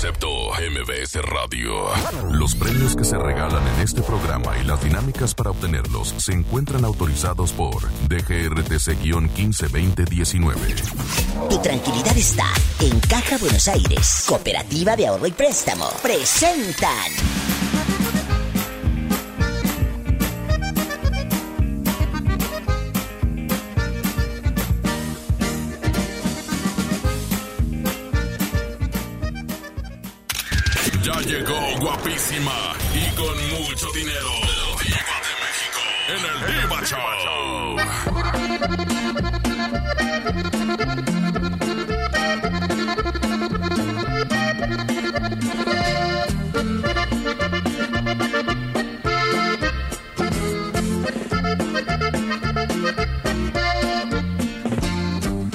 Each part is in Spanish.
Concepto MBS Radio. Los premios que se regalan en este programa y las dinámicas para obtenerlos se encuentran autorizados por DGRTC-152019. Tu tranquilidad está en Caja Buenos Aires. Cooperativa de Ahorro y Préstamo. Presentan. Y con mucho dinero. Diva de México. En el Diva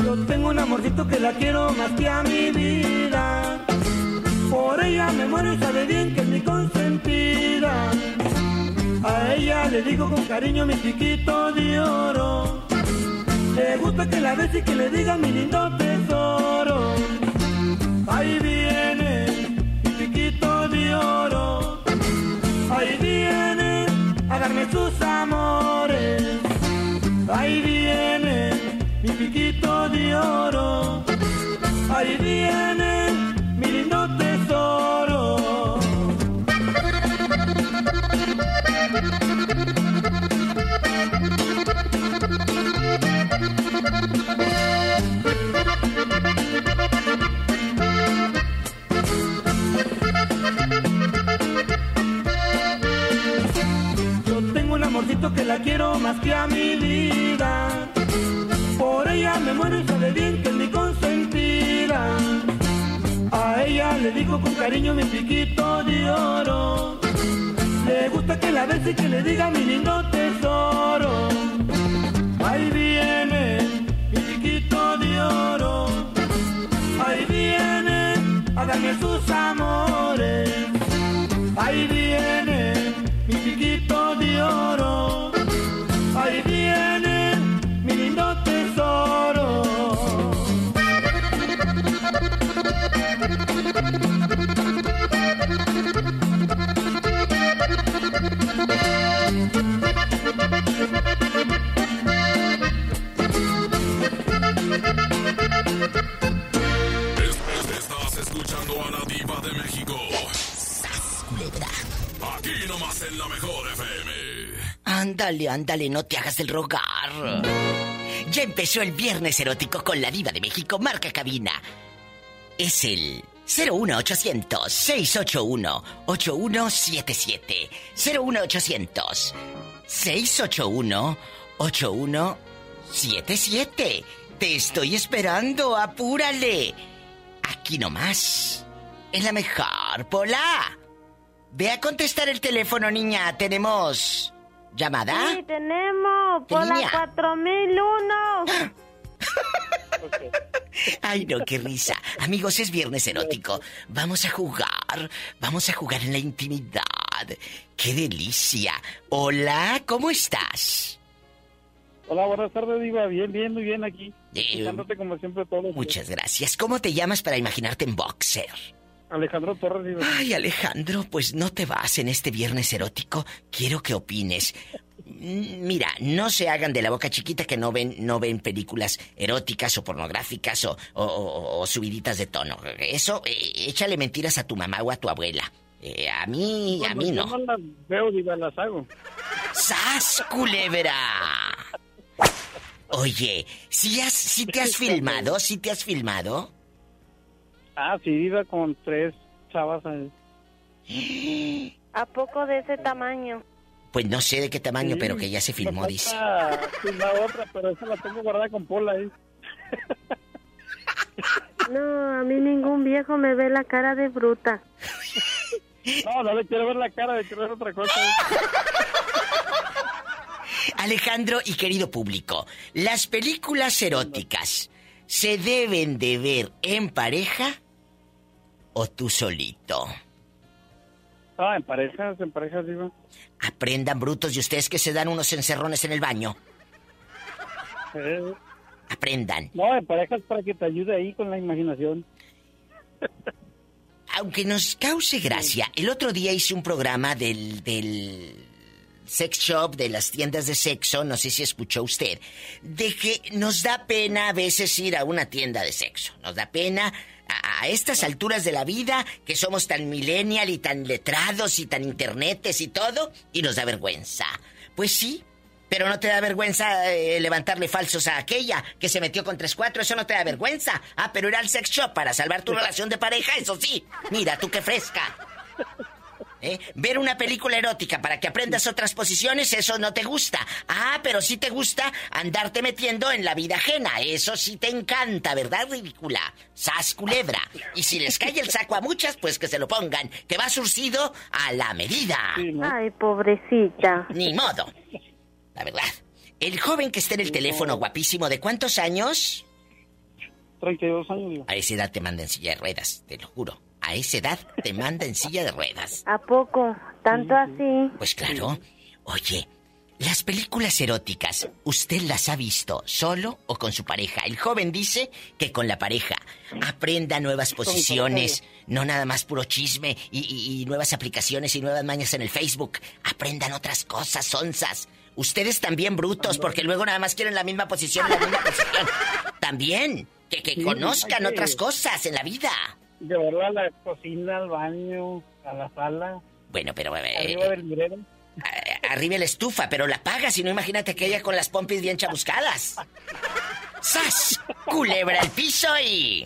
Yo tengo un amorcito que la quiero más que a mi vida. Ella me muero y sabe bien que es mi consentida. A ella le digo con cariño mi chiquito de oro. Le gusta que la bese y que le diga mi lindo tesoro. Ahí viene mi chiquito de oro. Ahí viene a darme sus amores. Ahí viene mi piquito de oro. Ahí viene la quiero más que a mi vida. Por ella me muero y sabe bien que es mi consentida. A ella le digo con cariño mi piquito de oro. Le gusta que la bese y que le diga mi lindo tesoro. Ahí viene mi piquito de oro. Ahí viene darme sus amores. Ahí viene mi piquito de oro. Ahí Ándale, ándale, no te hagas el rogar. Ya empezó el viernes erótico con la diva de México, marca cabina. Es el 01800 681 8177. 01800 681 8177. Te estoy esperando, apúrale. Aquí nomás. En la mejor, Pola. Ve a contestar el teléfono, niña. Tenemos. ¿Llamada? Sí, tenemos por la 4001. Ay, no, qué risa. Amigos, es viernes erótico. Vamos a jugar. Vamos a jugar en la intimidad. ¡Qué delicia! Hola, ¿cómo estás? Hola, buenas tardes, Diva. Bien, bien, muy bien aquí. Eh, como siempre todos los días. Muchas gracias. ¿Cómo te llamas para imaginarte en boxer? Alejandro Torres. Ay, Alejandro, pues no te vas en este viernes erótico. Quiero que opines. Mm, Mira, no se hagan de la boca chiquita que no ven, no ven películas eróticas o pornográficas o, o- o- o subiditas de tono. Eso, eh, échale mentiras a tu mamá o a tu abuela. Eh, a mí, a mí Yo no. no las veo, Diva, las hago. ¡Sas, culebra! Oye, si has, si te has filmado, si te has filmado. Ah, sí, Diva, con tres chavas. ahí. ¿A poco de ese tamaño? Pues no sé de qué tamaño, Sí, pero que ya se filmó, dice. filmar otra, pero esa la tengo guardada con Pola ahí. No, a mí ningún viejo me ve la cara de bruta. No, no le quiero ver la cara, le quiero ver otra cosa. Alejandro y querido público, las películas eróticas se deben de ver en pareja o tú solito. Ah, en parejas, en parejas, Diva. Aprendan, brutos, y ustedes que se dan unos encerrones en el baño. Eh, Aprendan. no, en parejas para que te ayude ahí con la imaginación. Aunque nos cause gracia, el otro día hice un programa del, del sex shop, de las tiendas de sexo, no sé si escuchó usted, de que nos da pena a veces ir a una tienda de sexo. Nos da pena a, estas alturas de la vida, que somos tan millennial y tan letrados y tan internetes y todo, y nos da vergüenza. Pues sí, pero no te da vergüenza eh, levantarle falsos a aquella que se metió con 3-4, eso no te da vergüenza. Ah, pero ir al sex shop para salvar tu relación de pareja, eso sí. Mira, tú qué fresca. ¿Eh? Ver una película erótica para que aprendas otras posiciones, eso no te gusta. Ah, pero sí te gusta andarte metiendo en la vida ajena. Eso sí te encanta, ¿verdad, ridícula? Sas culebra. Y si les cae el saco a muchas, pues que se lo pongan, que va surcido a la medida. Ay, pobrecita. Ni modo. La verdad. El joven que está en el teléfono guapísimo, ¿de cuántos años? 32 años. A esa edad te manda en silla de ruedas, te lo juro. A esa edad te manda en silla de ruedas. ¿A poco? ¿Tanto así? Pues claro. Oye, las películas eróticas, ¿usted las ha visto solo o con su pareja? El joven dice que con la pareja. Aprenda nuevas posiciones, no nada más puro chisme y, y- y nuevas aplicaciones y nuevas mañas en el Facebook. Aprendan otras cosas, onzas. Ustedes también brutos, porque luego nada más quieren la misma posición, la misma posición. También, que, que Sí, conozcan otras cosas en la vida. Llevarla a la cocina, al baño, a la sala, Bueno, pero... eh, arriba del librero. a- arriba la estufa, pero la apagas y no imagínate que ella con las pompis bien chabuscadas. ¡Sas! Culebra al piso y...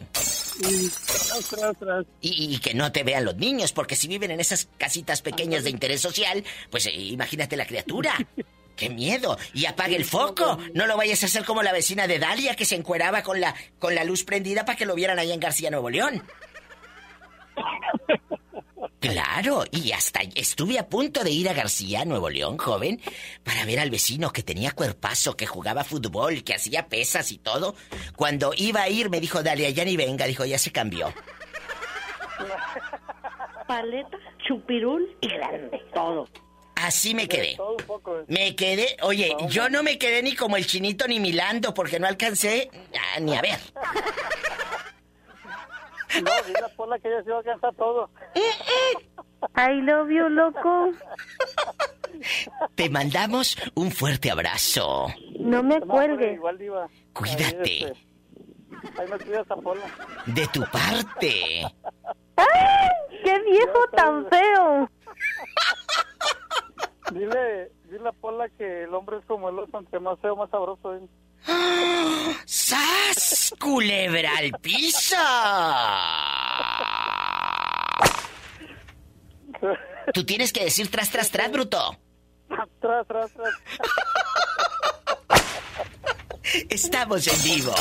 Y... y que no te vean los niños, porque si viven en esas casitas pequeñas de interés social, pues eh, imagínate la criatura. ¡Qué miedo! Y apague el foco. No lo vayas a hacer como la vecina de Dalia que se encueraba con la, con la luz prendida para que lo vieran allá en García, Nuevo León. Claro, y hasta estuve a punto de ir a García, Nuevo León, joven, para ver al vecino que tenía cuerpazo, que jugaba fútbol, que hacía pesas y todo. Cuando iba a ir, me dijo, Dalia, ya ni venga, dijo, ya se cambió. Paleta, chupirul y grande. Todo. Así me quedé. Todo un poco. eh. Me quedé, oye, yo no me quedé ni como el chinito ni Milando, porque no alcancé ah, ni a ver. No, dile por la que ella se va a alcanzar todo. I love you, loco. Te mandamos un fuerte abrazo. No me cuelgues. igual, Diva. Cuídate. Ahí, este, me cuidas a Pola. De tu parte. ¡Ay! ¡Qué viejo tan feo! Dile, dile a Pola que el hombre es como el oso, entre más feo, más sabroso. ¿eh? ¡Sas! Culebra al piso. Tú tienes que decir tras, tras, tras, bruto. tras, tras, tras. Estamos en vivo.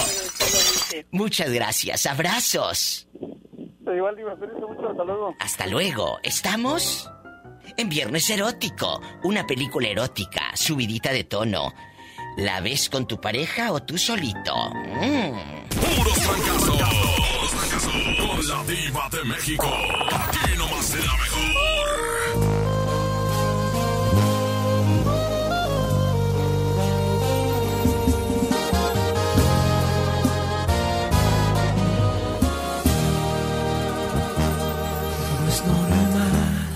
Muchas gracias. Abrazos. Igual, mucho, hasta luego. Hasta luego. ¿Estamos? En Viernes Erótico. Una película erótica, subidita de tono. ¿La ves con tu pareja o tú solito? Mm. ¡Puros fracasos! Con la diva de México. Aquí nomás será mejor. No es normal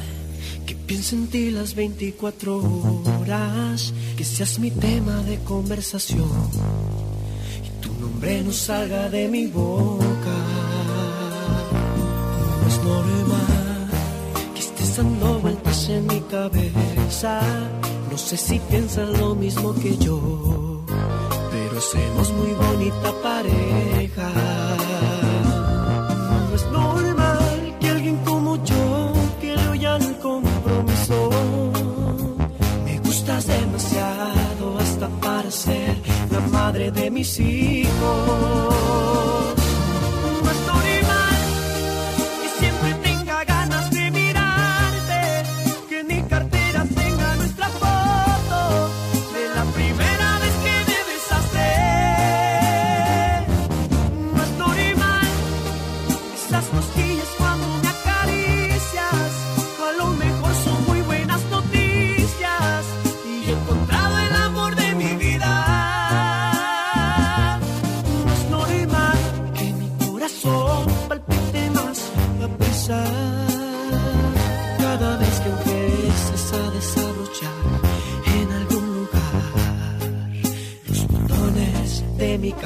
que piense en ti las 24 horas, que seas mi tema de conversación y tu nombre no salga de mi boca. No es normal que estés dando vueltas en mi cabeza. No sé si piensas lo mismo que yo, pero hacemos muy bonita pareja. Madre de mis hijos.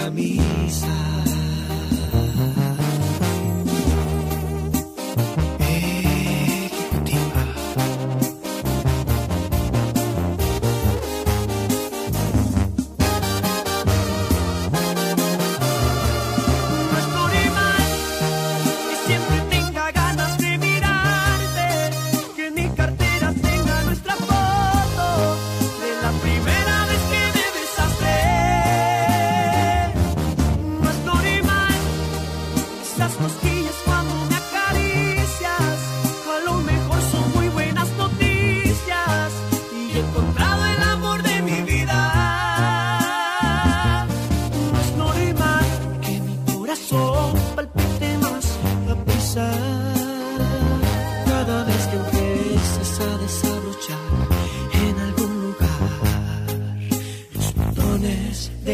camisa.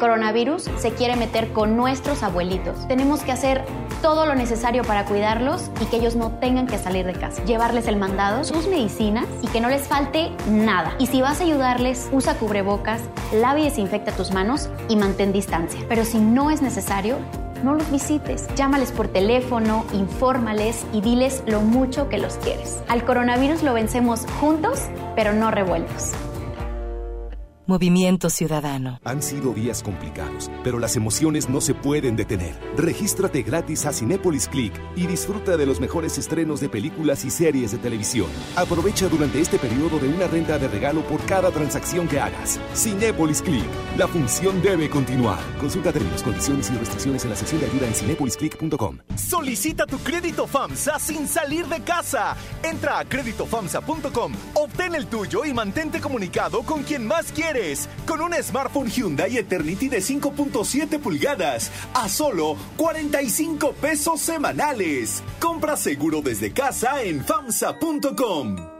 coronavirus se quiere meter con nuestros abuelitos. Tenemos que hacer todo lo necesario para cuidarlos y que ellos no tengan que salir de casa. Llevarles el mandado, sus medicinas y que no les falte nada. Y si vas a ayudarles, usa cubrebocas, lava y desinfecta tus manos y mantén distancia. Pero si no es necesario, no los visites. Llámales por teléfono, infórmales y diles lo mucho que los quieres. Al coronavirus lo vencemos juntos, pero no revueltos. Movimiento Ciudadano. Han sido días complicados, pero las emociones no se pueden detener. Regístrate gratis a Cinépolis Click y disfruta de los mejores estrenos de películas y series de televisión. Aprovecha durante este periodo de una renta de regalo por cada transacción que hagas. Cinépolis Click. La función debe continuar. Consulta términos, condiciones y restricciones en la sección de ayuda en cinépolisclick.com. Solicita tu crédito FAMSA sin salir de casa. Entra a créditofamsa.com, obtén el tuyo y mantente comunicado con quien más quiere con un smartphone Hyundai Eternity de 5.7 pulgadas a solo 45 pesos semanales. Compra seguro desde casa en FAMSA.com.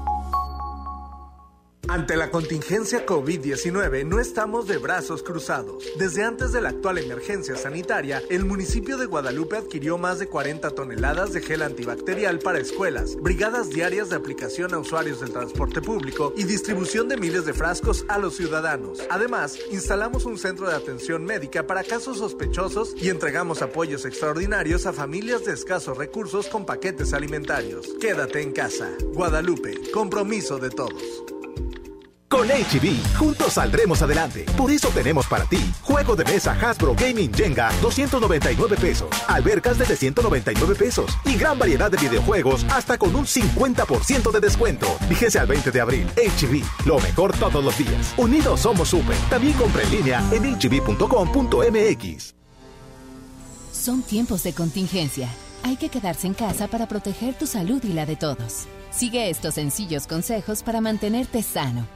Ante la contingencia COVID-19 no estamos de brazos cruzados. Desde antes de la actual emergencia sanitaria, el municipio de Guadalupe adquirió más de 40 toneladas de gel antibacterial para escuelas, brigadas diarias de aplicación a usuarios del transporte público y distribución de miles de frascos a los ciudadanos. Además, instalamos un centro de atención médica para casos sospechosos y entregamos apoyos extraordinarios a familias de escasos recursos con paquetes alimentarios. Quédate en casa. Guadalupe, compromiso de todos. Con HB, juntos saldremos adelante. Por eso tenemos para ti juego de mesa Hasbro Gaming Jenga 299 pesos, albercas de 199 pesos y gran variedad de videojuegos hasta con un 50% de descuento. Fíjese al 20 de abril. HB, lo mejor todos los días. Unidos somos super. También compra en línea en hb.com.mx. Son tiempos de contingencia. Hay que quedarse en casa para proteger tu salud y la de todos. Sigue estos sencillos consejos para mantenerte sano.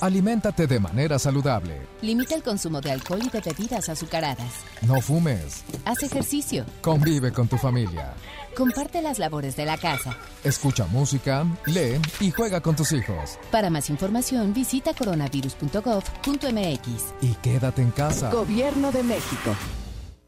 Aliméntate de manera saludable. Limita el consumo de alcohol y de bebidas azucaradas. No fumes. Haz ejercicio. Convive con tu familia. Comparte las labores de la casa. Escucha música, lee y juega con tus hijos. Para más información visita coronavirus.gov.mx. Y quédate en casa. Gobierno de México.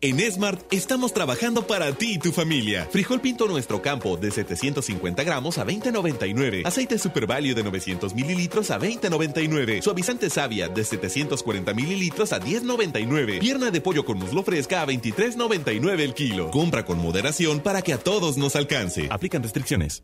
En Smart estamos trabajando para ti y tu familia. Frijol pinto nuestro campo de 750 gramos a 20.99. Aceite Super Value de 900 mililitros a 20.99. Suavizante Savia de 740 mililitros a 10.99. Pierna de pollo con muslo fresca a 23.99 el kilo. Compra con moderación para que a todos nos alcance. Aplican restricciones.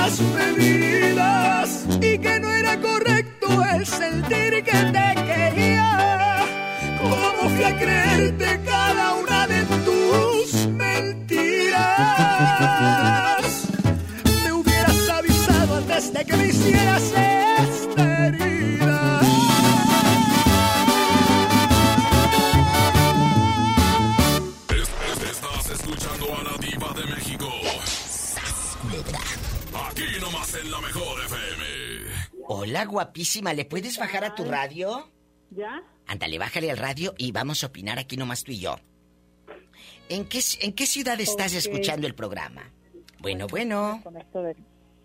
Tomar ciertas Hola, guapísima, ¿le puedes bajar a tu radio? ¿Ya? Ándale, bájale al radio y vamos a opinar aquí nomás tú y yo. ¿En qué, en qué ciudad estás escuchando el programa? Bueno, bueno. Esto de-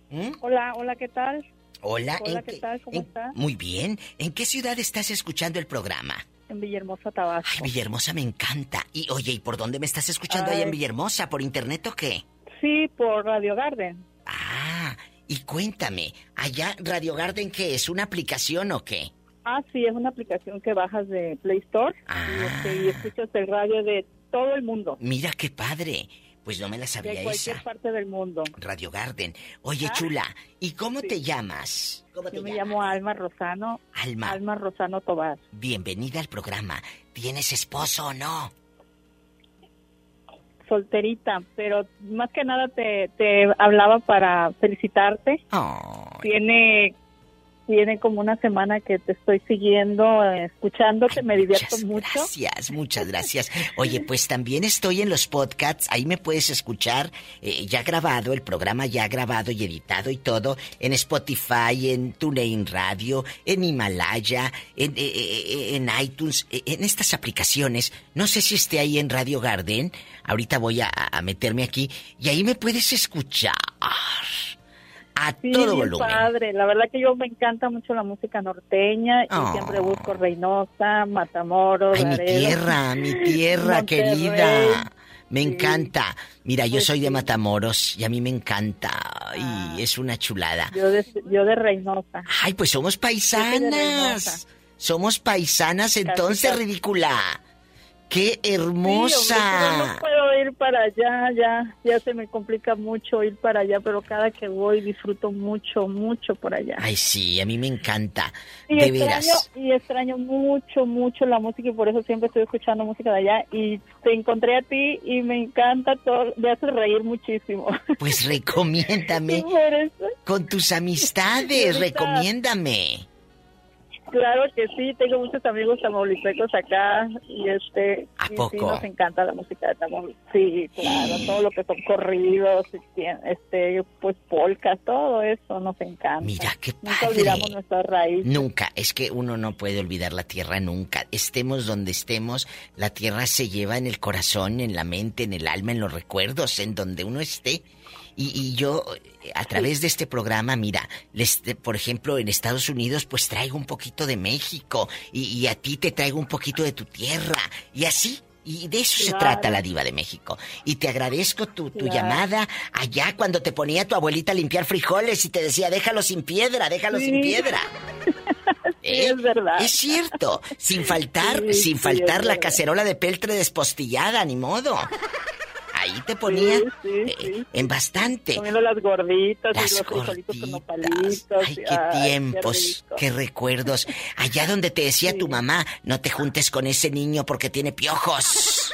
¿Mm? Hola, hola, ¿qué tal? Hola, Hola, ¿en ¿qué qué- tal? ¿Cómo en- estás? Muy bien. ¿En qué ciudad estás escuchando el programa? En Villahermosa, Tabasco. Ay, Villahermosa me encanta. Y oye, ¿y por dónde me estás escuchando ahí en. Villahermosa? ¿Por internet o qué? Sí, por Radio Garden. Ah, y cuéntame, ¿allá Radio Garden qué es? ¿Una aplicación o qué? Ah, sí, es una aplicación que bajas de Play Store y, este, y escuchas el radio de todo el mundo, Mira qué padre. Pues no me la de sabía cualquier esa. parte del mundo. Radio Garden. Oye, Ah. chula, ¿y cómo te llamas? ¿Cómo te Yo me llamas? llamo Alma Rosano. Alma. Alma Rosano Tobar. Bienvenida al programa. ¿Tienes esposo o no? Solterita, pero más que nada te, te hablaba para felicitarte. Tiene tiene como una semana que te estoy siguiendo, eh, escuchándote, me divierto mucho. Gracias, muchas gracias. Oye, pues también estoy en los podcasts, ahí me puedes escuchar eh, ya grabado, el programa ya grabado y editado y todo, en Spotify, en TuneIn Radio, en Himalaya, en, eh, en iTunes, en estas aplicaciones. No sé si esté ahí en Radio Garden, ahorita voy a, a meterme aquí y ahí me puedes escuchar a todo volumen. padre. La verdad que yo me encanta mucho la música norteña y Oh. siempre busco Reynosa, Matamoros, Ay, mi tierra, mi tierra Monterrey. querida. Me encanta. Mira, yo soy de Matamoros y a mí me encanta. Y es una chulada. Yo de, yo de Reynosa. Ay, pues somos paisanas. Somos paisanas entonces, casi. ridícula. ¡Qué Sí, hombre, hermosa! no puedo ir para allá, ya, ya se me complica mucho ir para allá, pero cada que voy disfruto mucho, mucho por allá. Ay, sí, a mí me encanta. Y de extraño, veras. y extraño mucho, mucho la música y por eso siempre estoy escuchando música de allá y te encontré a ti y me encanta todo, me haces reír muchísimo. Pues recomiéndame con tus amistades, recomiéndame. Claro que sí, tengo muchos amigos tamaulipecos acá y este ¿A y sí poco? nos encanta la música de Tamaulipas. Sí, claro, todo lo que son corridos, este, pues polcas, todo eso nos encanta. Mira qué Nunca padre. olvidamos nuestra raíz. Nunca, es que uno no puede olvidar la tierra nunca. Estemos donde estemos, la tierra se lleva en el corazón, en la mente, en el alma, en los recuerdos, en donde uno esté. Y, y yo, a través de este programa, mira, les, por ejemplo, en Estados Unidos, pues traigo un poquito de México. Y, y a ti te traigo un poquito de tu tierra. Y así. Y de eso se trata la diva de México. Y te agradezco tu, tu Claro. llamada allá cuando te ponía tu abuelita a limpiar frijoles y te decía, déjalo sin piedra, déjalo sin piedra. ¿Eh? es verdad. Es cierto, sin faltar, Sí, sin faltar la verdad. cacerola de peltre despostillada, ni modo. Ahí te ponía Sí, sí, eh, en bastante. Comiendo las gorditas Las y los con gorditas. nopalitos. Ay, qué ay, tiempos, qué recuerdos. Allá donde te decía tu mamá, no te juntes con ese niño porque tiene piojos.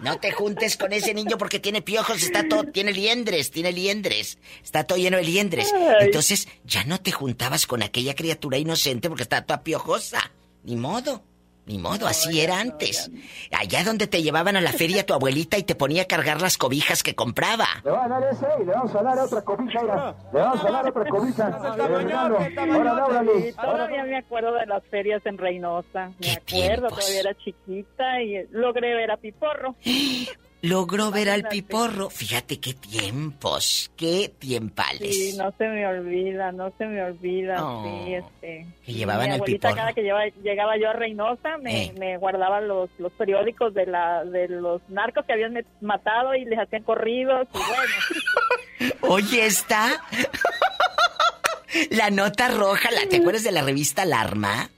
No te juntes con ese niño porque tiene piojos, está todo, tiene liendres, tiene liendres, está todo lleno de liendres. Ay. Entonces, ya no te juntabas con aquella criatura inocente porque está toda piojosa. Ni modo, ni modo, así era antes. Allá donde te llevaban a la feria tu abuelita y te ponía a cargar las cobijas que compraba. Le van a dar ese y le vamos a dar otra cobija. Le vamos a dar otra cobija. Todavía me acuerdo de las ferias en Reynosa. Me acuerdo, todavía era chiquita y logré ver a Piporro. Logró ver al piporro. Fíjate qué tiempos, qué tiempales. Sí, no se me olvida, no se me olvida. Oh, sí, este. que llevaban mi al abuelita piporro. cada que lleva- llegaba yo a Reynosa me, Eh. me guardaba los, los periódicos de la de los narcos que habían matado y les hacían corridos y bueno. Oye, está. La nota roja, la, ¿te acuerdas de la revista Alarma?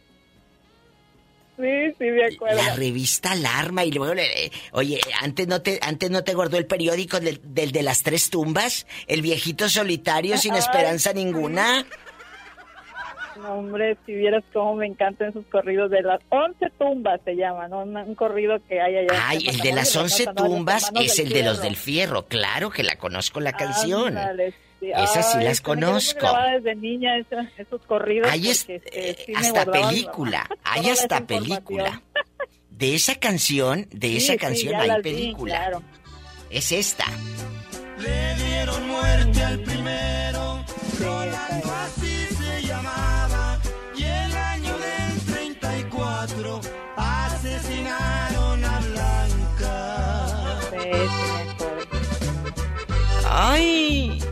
Sí, sí, me acuerdo. La revista Alarma y luego, le- oye, antes no te, antes no te guardó el periódico del, del de las tres tumbas, el viejito solitario sin Ay, esperanza ninguna. No, hombre, si vieras cómo me encantan esos corridos de las once tumbas se llaman, ¿no? Un, un corrido que hay allá. Ay, el de las once tumbas es el de los del fierro, claro que la conozco la canción. Ándale, sí. Esas sí Ay, las conozco. desde niña esa- esos corridos. Hay es- porque, este, sí me hasta película, hay hasta película. De esa canción, de Sí, esa sí, canción hay las vi, película. claro. Es esta. Le dieron muerte al primero, Rolando así se llamaba, y el año del 34 asesinaron a Blanca. ¡Ay!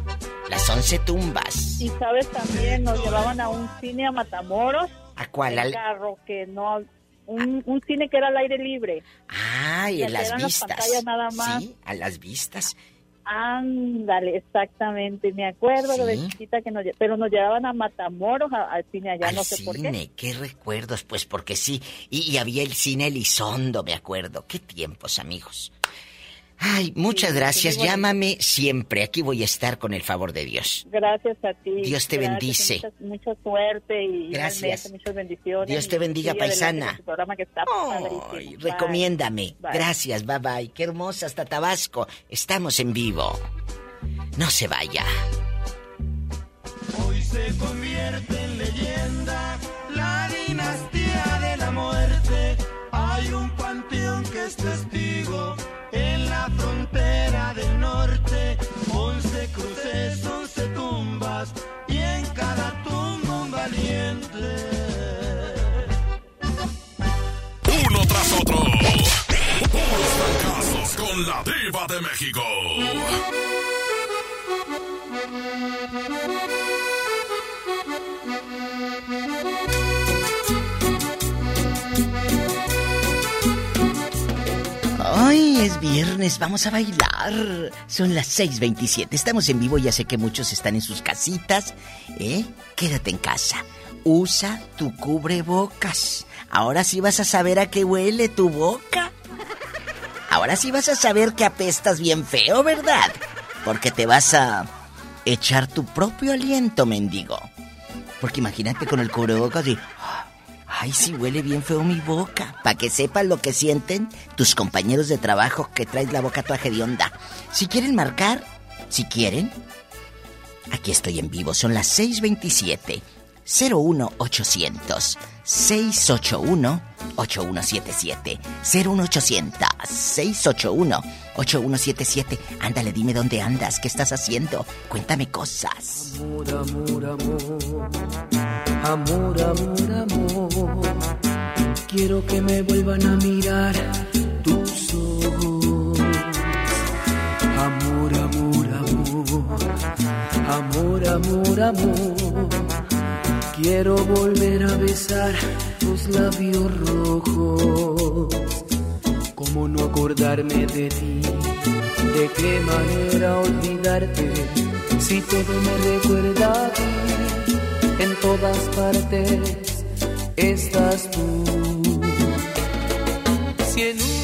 Las once tumbas. Y sabes también, nos llevaban a un cine a Matamoros. ¿A cuál? Al- carro que no... Un, un cine que era al aire libre. Ay, que en las eran las vistas. pantallas nada más. Sí, a las vistas. Ándale, exactamente. Me acuerdo de Sí. chiquita que nos... Pero nos llevaban a Matamoros al cine allá, Al no sé por qué. cine, qué recuerdos, pues porque sí. Y, y había el cine Elizondo, me acuerdo. Qué tiempos, amigos. Ay, muchas gracias. Llámame siempre. Aquí voy a estar con el favor de Dios. Gracias a ti. Dios te bendice. Mucha, suerte y gracias. muchas bendiciones. Dios te bendiga, paisana. Programa que está Ay, recomiéndame. Gracias, bye bye. Qué hermosa hasta Tabasco. Estamos en vivo. No se vaya. Hoy se convierte en leyenda la dinastía de la muerte. Hay un panteón que es testigo en la frontera del norte. Once cruces, once tumbas y en cada tumba un valiente. Uno tras otro. casos con la diva de México. Hoy es viernes, vamos a bailar. Son las 6:27. Estamos en vivo, ya sé que muchos están en sus casitas. ¿Eh? Quédate en casa. Usa tu cubrebocas. Ahora sí vas a saber a qué huele tu boca. Ahora sí vas a saber que apestas bien feo, ¿verdad? Porque te vas a echar tu propio aliento, mendigo. Porque imagínate con el cubrebocas y Ay, sí huele bien feo mi boca. Para que sepan lo que sienten tus compañeros de trabajo que traes la boca toda onda. Si quieren marcar, si quieren, aquí estoy en vivo. Son las 627 01800 681 8177 01800 681 8177 Ándale, dime dónde andas, qué estás haciendo. Cuéntame cosas. Amor, amor, amor. Amor, amor, amor. Quiero que me vuelvan a mirar tus ojos. Amor, amor, amor. Amor, amor, amor. Quiero volver a besar tus labios rojos. ¿Cómo no acordarme de ti? ¿De qué manera olvidarte? Si todo me recuerda a ti, en todas partes estás tú. Si en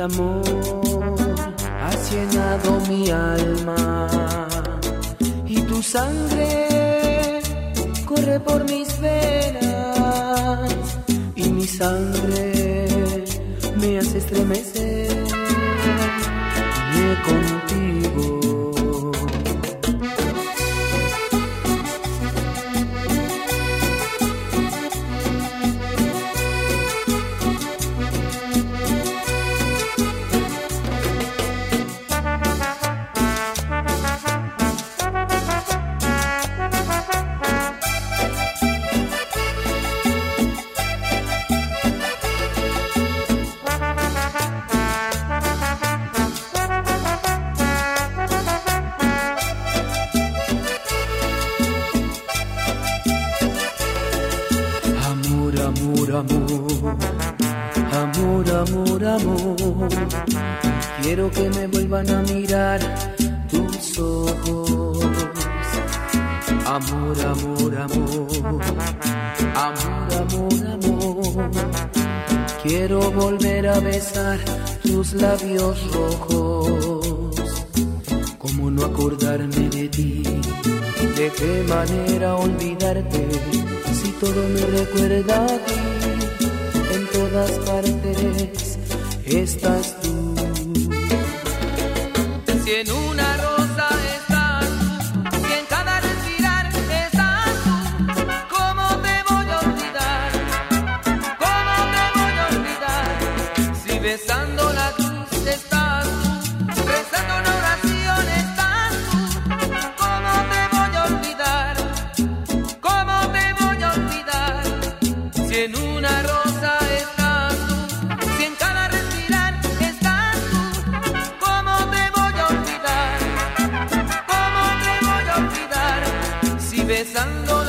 amor has llenado mi alma y tu sangre corre por mis venas y mi sangre me hace estremecer. Me contigo labios rojos. ¿Cómo no acordarme de ti? ¿De qué manera olvidarte? Si todo me recuerda a ti, empezando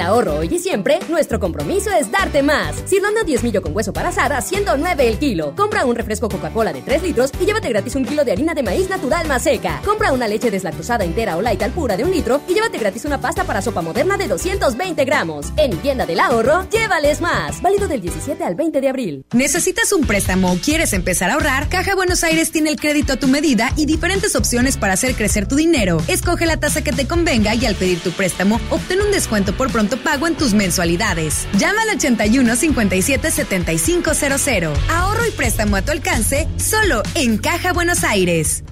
ahorro hoy y siempre, nuestro compromiso es darte más. Cirlando 10 millo con hueso para asar a 109 el kilo. Compra un refresco Coca-Cola de 3 litros y llévate gratis un kilo de harina de maíz natural más seca. Compra una leche deslactosada entera o light al pura de un litro y llévate gratis una pasta para sopa moderna de 220 gramos. En tienda del ahorro, llévales más. Válido del 17 al 20 de abril. ¿Necesitas un préstamo o quieres empezar a ahorrar? Caja Buenos Aires tiene el crédito a tu medida y diferentes opciones para hacer crecer tu dinero. Escoge la tasa que te convenga y al pedir tu préstamo, obtén un descuento por pronto pago en tus mensualidades. Llama al 81 57 7500. Ahorro y préstamo a tu alcance solo en Caja Buenos Aires.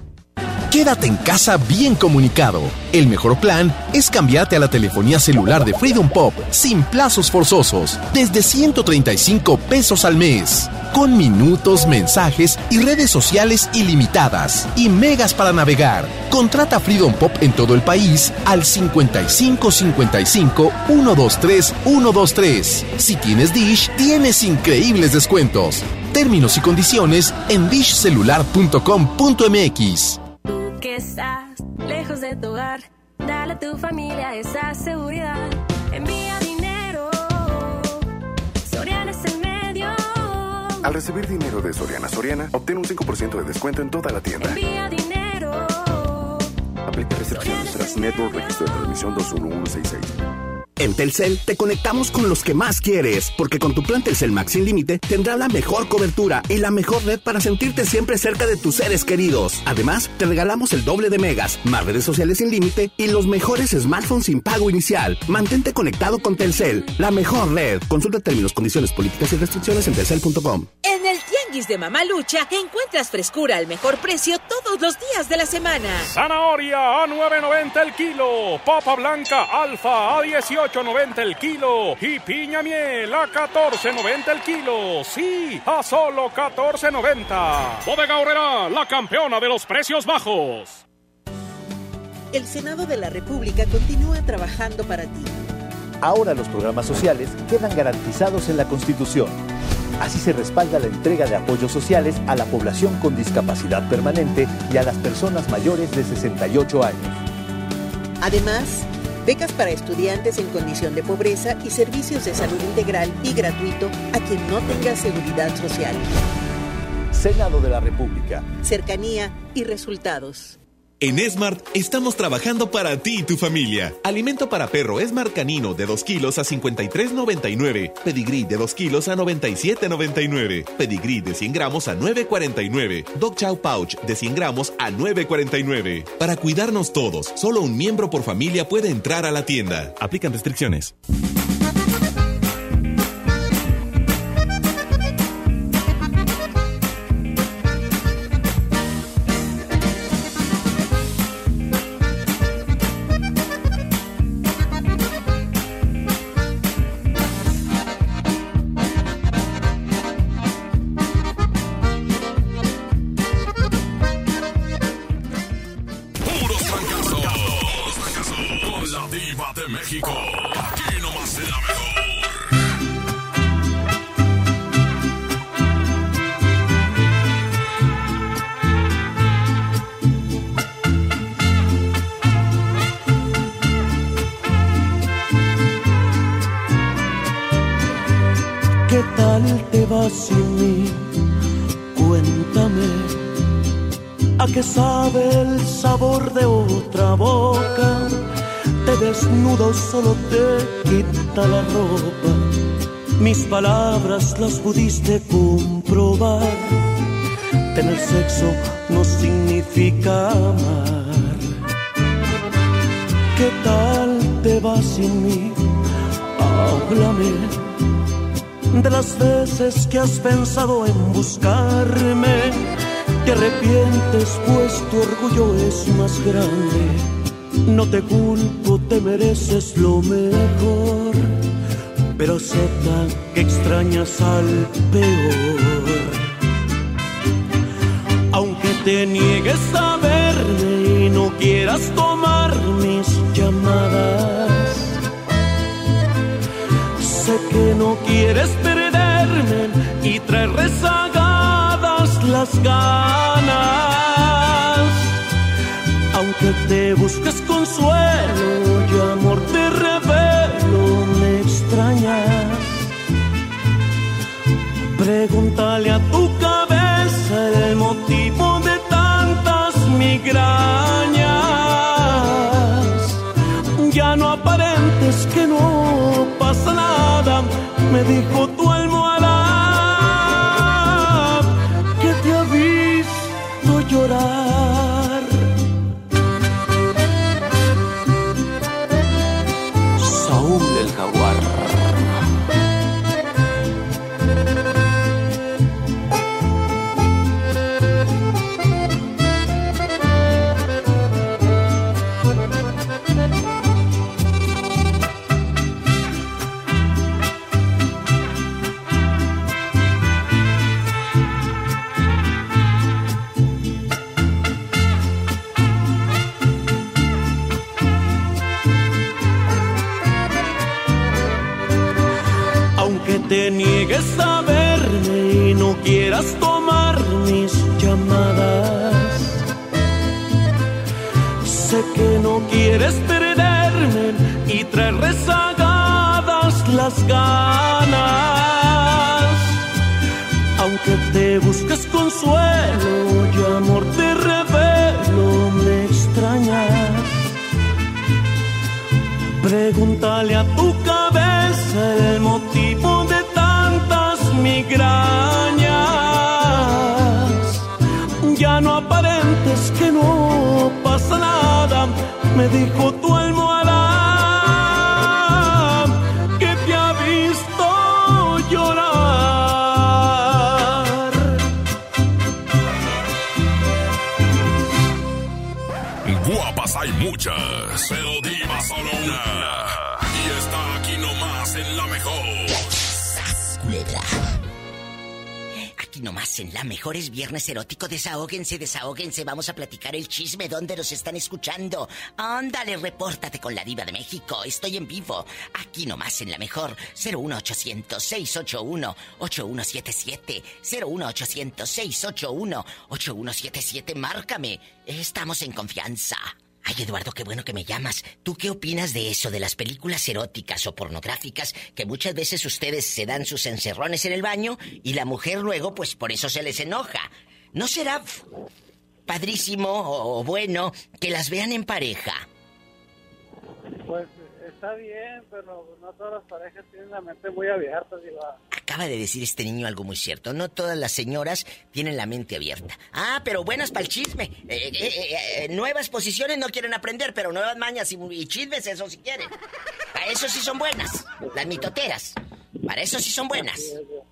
Quédate en casa bien comunicado. El mejor plan es cambiarte a la telefonía celular de Freedom Pop sin plazos forzosos, desde 135 pesos al mes, con minutos, mensajes y redes sociales ilimitadas y megas para navegar. Contrata Freedom Pop en todo el país al 55 55 123 123. Si tienes Dish, tienes increíbles descuentos. Términos y condiciones en dishcelular.com.mx que estás lejos de tu hogar. Dale a tu familia esa seguridad. Envía dinero. Soriana es el medio. Al recibir dinero de Soriana Soriana, obtén un 5% de descuento en toda la tienda. Envía dinero. Aplica restricciones tras Network Registro de Transmisión 21166. En Telcel te conectamos con los que más quieres, porque con tu plan Telcel Max sin límite tendrás la mejor cobertura y la mejor red para sentirte siempre cerca de tus seres queridos. Además, te regalamos el doble de megas, más redes sociales sin límite y los mejores smartphones sin pago inicial. Mantente conectado con Telcel, la mejor red. Consulta términos, condiciones, políticas y restricciones en telcel.com. Tianguis de Mamalucha encuentras frescura al mejor precio todos los días de la semana. Zanahoria a 9.90 el kilo, papa blanca alfa a 18 8.90 el kilo y piña miel a 14.90 el kilo. Sí, a solo 14.90. Bodega Horrera, la campeona de los precios bajos. El Senado de la República continúa trabajando para ti. Ahora los programas sociales quedan garantizados en la Constitución. Así se respalda la entrega de apoyos sociales a la población con discapacidad permanente y a las personas mayores de 68 años. Además, becas para estudiantes en condición de pobreza y servicios de salud integral y gratuito a quien no tenga seguridad social. Senado de la República. Cercanía y resultados. En Smart estamos trabajando para ti y tu familia. Alimento para perro Smart Canino de 2 kilos a 53.99. Pedigrí de 2 kilos a 97.99. Pedigrí de 100 gramos a 9.49. Dog Chow Pouch de 100 gramos a 9.49. Para cuidarnos todos, solo un miembro por familia puede entrar a la tienda. Aplican restricciones. Las pudiste comprobar. Tener sexo no significa amar. ¿Qué tal te va sin mí? Háblame de las veces que has pensado en buscarme. Te arrepientes pues tu orgullo es más grande No te extrañas al Busques consuelo y amor te revelo, me extrañas. Pregúntale a tu cabeza el motivo de migrañas. Ya no aparentes que no pasa nada, me dijo en la mejor es viernes erótico. Desahóguense, desahóguense. Vamos a platicar el chisme. ¿Dónde nos están escuchando? Ándale, repórtate con la diva de México. Estoy en vivo. Aquí nomás en la mejor. 01800 681 8177 01800 681 8177 Márcame. Estamos en confianza. Ay, Eduardo, qué bueno que me llamas. ¿Tú qué opinas de eso, de las películas eróticas o pornográficas que muchas veces ustedes se dan sus encerrones en el baño y la mujer luego, pues por eso se les enoja? ¿No será padrísimo o, bueno que las vean en pareja? Pues está bien, pero no todas las parejas tienen la mente muy abierta, digo. Acaba de decir este niño algo muy cierto. No todas las señoras tienen la mente abierta. Ah, pero buenas para el chisme. Eh, eh, eh, nuevas posiciones no quieren aprender, pero nuevas mañas y, y chismes, eso sí quieren. Para eso sí son buenas. Las mitoteras. Para eso sí son buenas.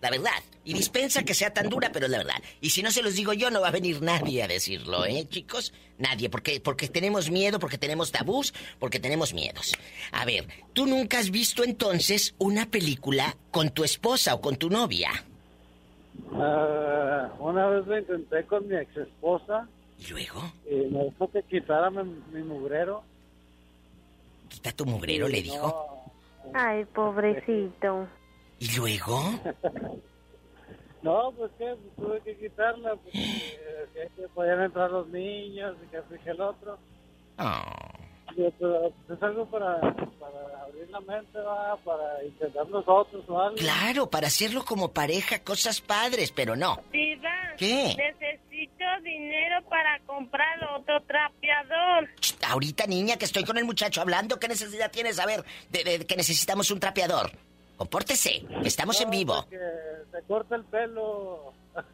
La verdad. Y dispensa que sea tan dura, pero es la verdad. Y si no se los digo yo, no va a venir nadie a decirlo, ¿eh, chicos? Nadie. Porque, porque tenemos miedo, porque tenemos tabús, porque tenemos miedos. A ver, ¿tú nunca has visto entonces una película con tu esposa o con tu novia? Ah, una vez lo intenté con mi ex esposa. ¿Y luego? Y me dijo que quitara mi, mugrero. ¿Quita tu mugrero? le dijo. Ay, pobrecito. ¿Y luego? no, pues que tuve que quitarla porque eh, que podían entrar los niños y que fije el otro. Oh. es algo para, para abrir la mente, para intentar nosotros o algo. Claro, para hacerlo como pareja, cosas padres, pero no. Diva, ¿Qué? Necesito dinero para comprar otro trapeador. ahorita, niña, que estoy con el muchacho hablando, ¿qué necesidad tienes? A ver, de que necesitamos un trapeador. Compórtese, estamos en vivo. Que se corta el pelo.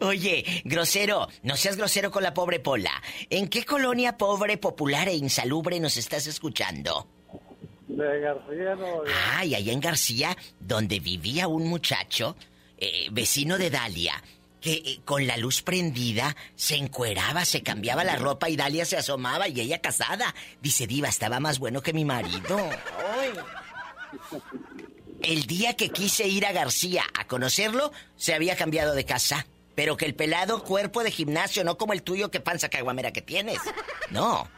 Oye, grosero, no seas grosero con la pobre Pola. ¿En qué colonia pobre, popular e insalubre nos estás escuchando? De García, no. Ay, allá en García, donde vivía un muchacho, eh, vecino de Dalia, que eh, con la luz prendida se encueraba, se cambiaba la ropa y Dalia se asomaba y ella casada. Dice, Diva, estaba más bueno que mi marido. El día que quise ir a García a conocerlo, se había cambiado de casa. Pero que el pelado cuerpo de gimnasio, no como el tuyo, que panza caguamera que tienes. No.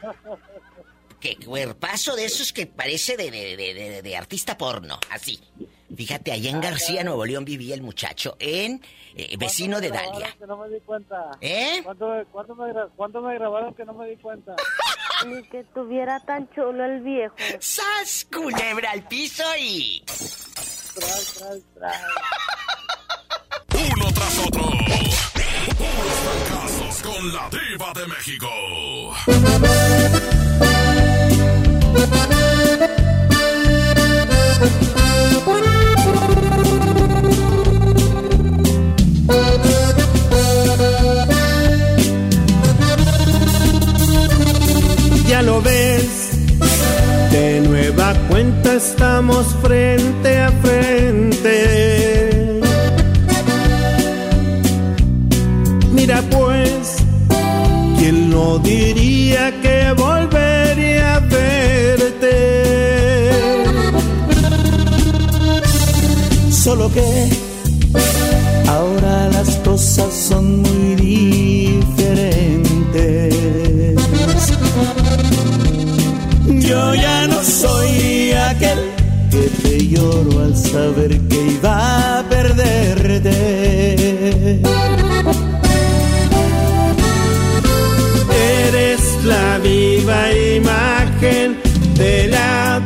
Que cuerpazo de esos que parece de, de, de artista porno, así. Fíjate, allá en García, Nuevo León vivía el muchacho, en eh, vecino de Dalia. Que no me di cuenta. ¿Eh? ¿Cuánto, me, grabaron que no me di cuenta? Ni que tuviera tan chulo el viejo. ¡Sas! Culebra al piso y. Tras, tras, tras. Uno tras otro. Puros fracasos con la diva de México. Nueva cuenta estamos frente a frente. Mira pues, ¿quién no diría que volvería a verte? Solo que ahora las cosas son muy diferentes. Yo ya no soy aquel que te lloro al saber que iba a perderte. Eres la viva imagen de la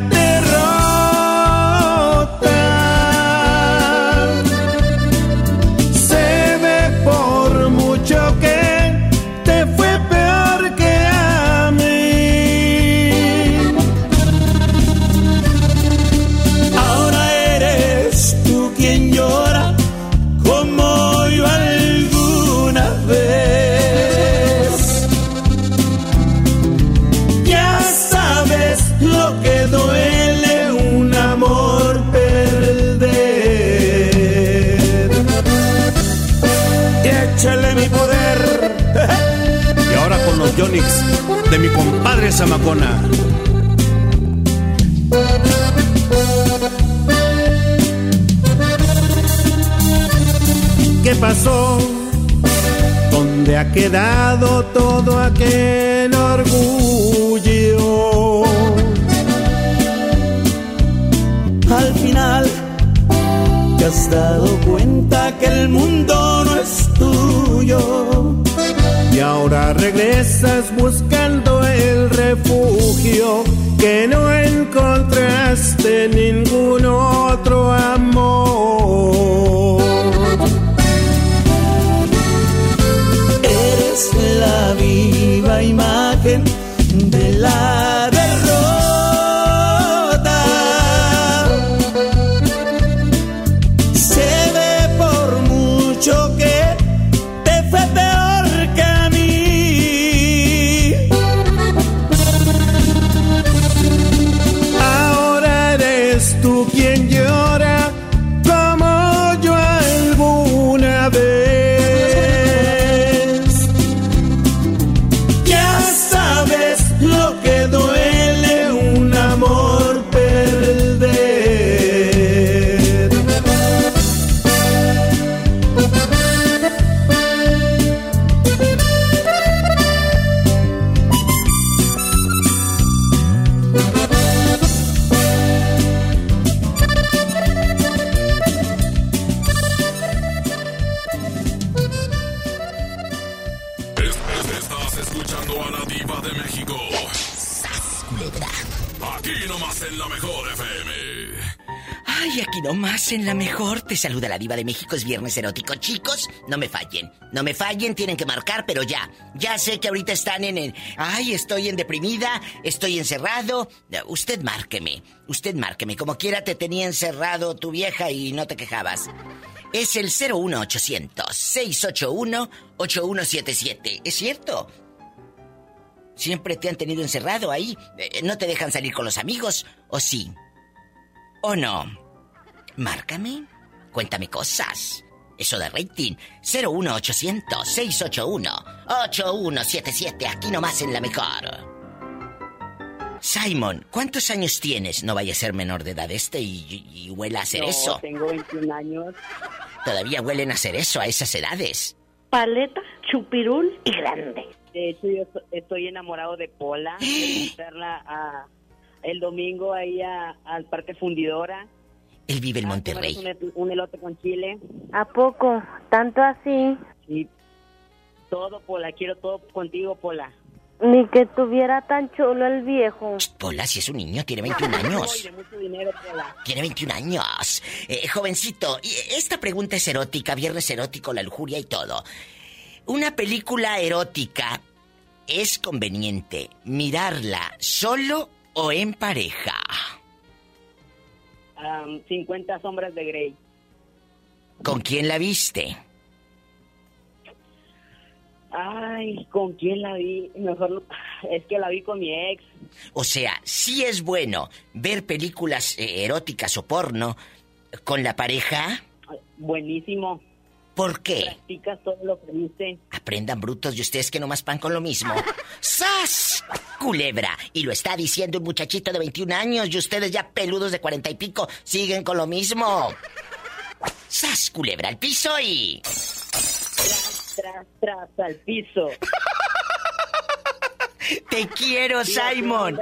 compadre Zamacona. ¿Qué pasó? ¿Dónde ha quedado todo aquel orgullo? Al final te has dado cuenta que el mundo no es tuyo y ahora regresas buscando refugio que no encontraste en ningún otro amor. Eres la viva imagen de la Ay, aquí nomás en la mejor. Te saluda la diva de México. Es viernes erótico. Chicos, no me fallen. No me fallen, tienen que marcar, pero ya. Ya sé que ahorita están en el... Ay, estoy en deprimida, estoy encerrado. Usted márqueme. Usted márqueme. Como quiera te tenía encerrado tu vieja y no te quejabas. Es el 01800-681-8177. ¿Es cierto? Siempre te han tenido encerrado ahí. Eh, ¿No te dejan salir con los amigos? ¿O sí? ¿O no? Márcame. Cuéntame cosas. Eso de rating. 01800-681-8177. Aquí nomás en la mejor. Simon, ¿cuántos años tienes? No vaya a ser menor de edad este y, y, huela a hacer no, eso. Tengo 21 años. Todavía huelen a hacer eso a esas edades. Paleta, chupirul y grande. De hecho, yo estoy enamorado de Pola. verla a, el domingo ahí al Parque Fundidora. Él vive en Monterrey. Un, un, elote con chile. ¿A poco? ¿Tanto así? Sí. Todo, Pola. Quiero todo contigo, Pola. Ni que tuviera tan chulo el viejo. Pola, si es un niño, tiene 21 años. De mucho dinero, Pola. Tiene 21 años. Eh, jovencito, esta pregunta es erótica, viernes erótico, la lujuria y todo. Una película erótica, ¿es conveniente mirarla solo o en pareja? Um, 50 sombras de Grey. ¿Con quién la viste? Ay, ¿con quién la vi? Mejor es que la vi con mi ex. O sea, sí es bueno ver películas eh, eróticas o porno con la pareja. Buenísimo. ¿Por qué? Practicas todo lo que viste. Aprendan brutos y ustedes que nomás pan con lo mismo. ¡Sas! Culebra. Y lo está diciendo un muchachito de 21 años y ustedes ya peludos de 40 y pico siguen con lo mismo. ¡Sas! Culebra al piso y... Tras, tras, tras, al piso. Te quiero, Simon.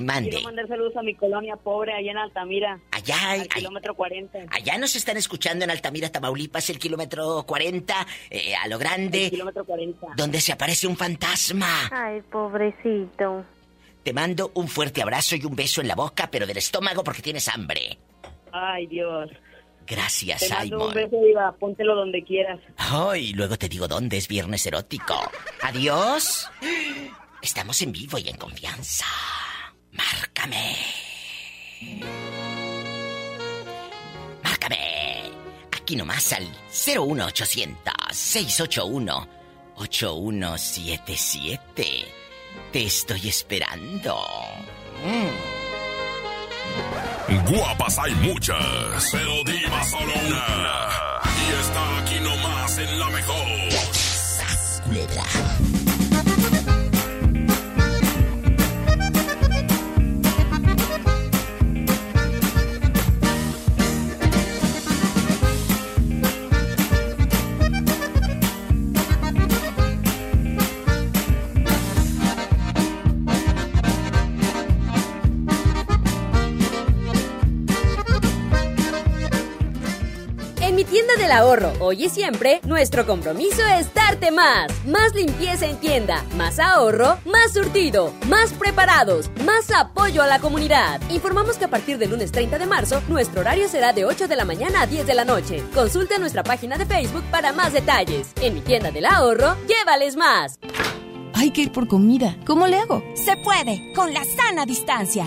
Mande. Quiero mandar saludos a mi colonia pobre allá en Altamira. Allá, al kilómetro 40. Allá nos están escuchando en Altamira, Tamaulipas, el kilómetro 40, eh, a lo grande. El kilómetro 40. Donde se aparece un fantasma. Ay, pobrecito. Te mando un fuerte abrazo y un beso en la boca, pero del estómago porque tienes hambre. Ay, Dios. Gracias, te mando Simon. un beso, Diva. Póntelo donde quieras. Ay, luego te digo dónde es viernes erótico. Adiós. Estamos en vivo y en confianza. Márcame. Márcame. Aquí nomás al 01800 681 8177. Te estoy esperando. Mm. Guapas hay muchas, pero diva solo una. Y está aquí nomás en la mejor. Culebra. Mi tienda del ahorro, hoy y siempre, nuestro compromiso es darte más. Más limpieza en tienda, más ahorro, más surtido, más preparados, más apoyo a la comunidad. Informamos que a partir del lunes 30 de marzo, nuestro horario será de 8 de la mañana a 10 de la noche. Consulta nuestra página de Facebook para más detalles. En mi tienda del ahorro, llévales más. Hay que ir por comida. ¿Cómo le hago? Se puede, con la sana distancia.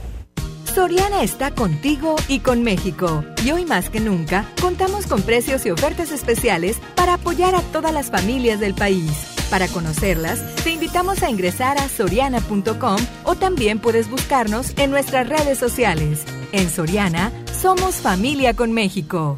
Soriana está contigo y con México. Y hoy más que nunca, contamos con precios y ofertas especiales para apoyar a todas las familias del país. Para conocerlas, te invitamos a ingresar a soriana.com o también puedes buscarnos en nuestras redes sociales. En Soriana, somos familia con México.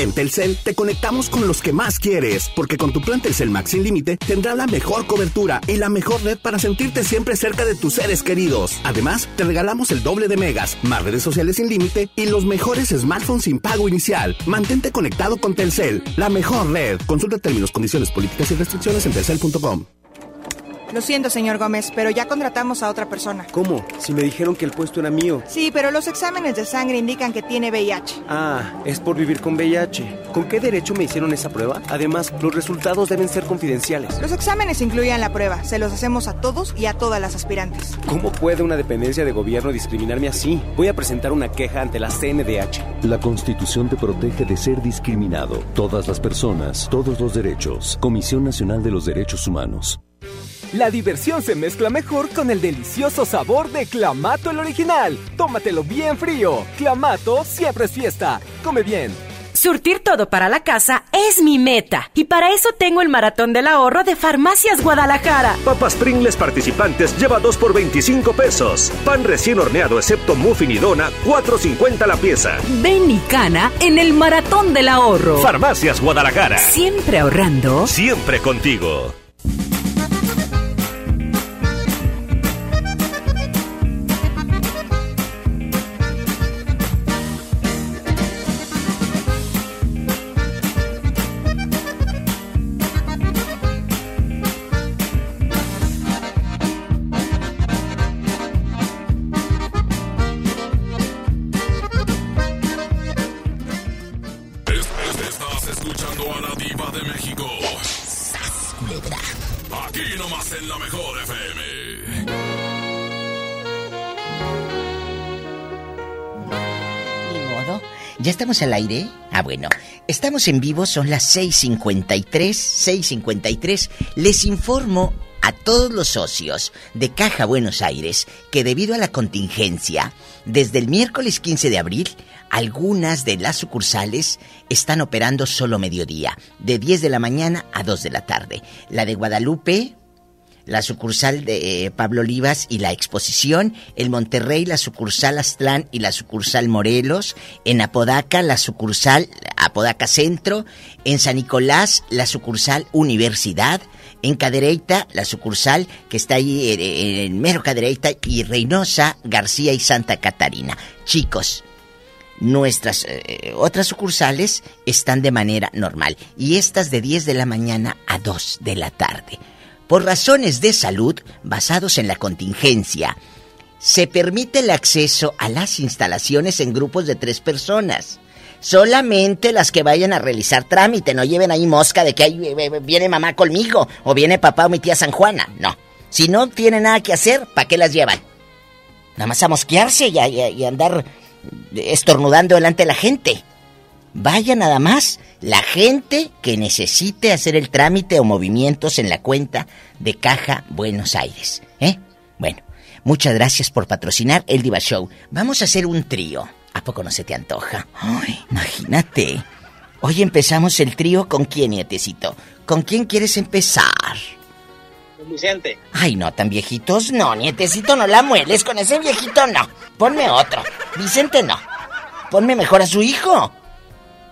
En Telcel te conectamos con los que más quieres, porque con tu plan Telcel Max sin límite tendrás la mejor cobertura y la mejor red para sentirte siempre cerca de tus seres queridos. Además, te regalamos el doble de megas, más redes sociales sin límite y los mejores smartphones sin pago inicial. Mantente conectado con Telcel, la mejor red. Consulta términos, condiciones, políticas y restricciones en telcel.com. Lo siento, señor Gómez, pero ya contratamos a otra persona. ¿Cómo? Si me dijeron que el puesto era mío. Sí, pero los exámenes de sangre indican que tiene VIH. Ah, es por vivir con VIH. ¿Con qué derecho me hicieron esa prueba? Además, los resultados deben ser confidenciales. Los exámenes incluían la prueba. Se los hacemos a todos y a todas las aspirantes. ¿Cómo puede una dependencia de gobierno discriminarme así? Voy a presentar una queja ante la CNDH. La Constitución te protege de ser discriminado. Todas las personas, todos los derechos. Comisión Nacional de los Derechos Humanos. La diversión se mezcla mejor con el delicioso sabor de Clamato el original. Tómatelo bien frío. Clamato siempre es fiesta. Come bien. Surtir todo para la casa es mi meta. Y para eso tengo el maratón del ahorro de Farmacias Guadalajara. Papas Pringles participantes lleva 2 por 25 pesos. Pan recién horneado excepto muffin y dona, 4.50 la pieza. Ven y cana en el maratón del ahorro. Farmacias Guadalajara. Siempre ahorrando. Siempre contigo. Al aire? Ah, bueno. Estamos en vivo, son las 6.53, 6.53. Les informo a todos los socios de Caja Buenos Aires que debido a la contingencia, desde el miércoles 15 de abril, algunas de las sucursales están operando solo mediodía, de 10 de la mañana a 2 de la tarde. La de Guadalupe, la sucursal de eh, Pablo Olivas y la exposición, en Monterrey la sucursal Aztlán y la sucursal Morelos, en Apodaca la sucursal Apodaca Centro, en San Nicolás la sucursal Universidad, en Cadereyta la sucursal que está ahí eh, en Mero Cadereyta y Reynosa, García y Santa Catarina. Chicos, Nuestras eh, otras sucursales están de manera normal y estas de 10 de la mañana a 2 de la tarde. Por razones de salud, basados en la contingencia, se permite el acceso a las instalaciones en grupos de tres personas. Solamente las que vayan a realizar trámite, no lleven ahí mosca de que ahí eh, viene mamá conmigo o viene papá o mi tía San Juana. No. Si no tienen nada que hacer, ¿para qué las llevan? Nada más a mosquearse y andar estornudando delante de la gente. Vaya nada más la gente que necesite hacer el trámite o movimientos en la cuenta de Caja Buenos Aires. ¿Eh? Bueno, muchas gracias por patrocinar el Diva Show. Vamos a hacer un trío. ¿A poco no se te antoja? Ay, imagínate. Hoy empezamos el trío con quién, nietecito. ¿Con quién quieres empezar? Vicente. Ay, no, tan viejitos no, nietecito, no la mueles, con ese viejito no. Ponme otro. Vicente no. Ponme mejor a su hijo.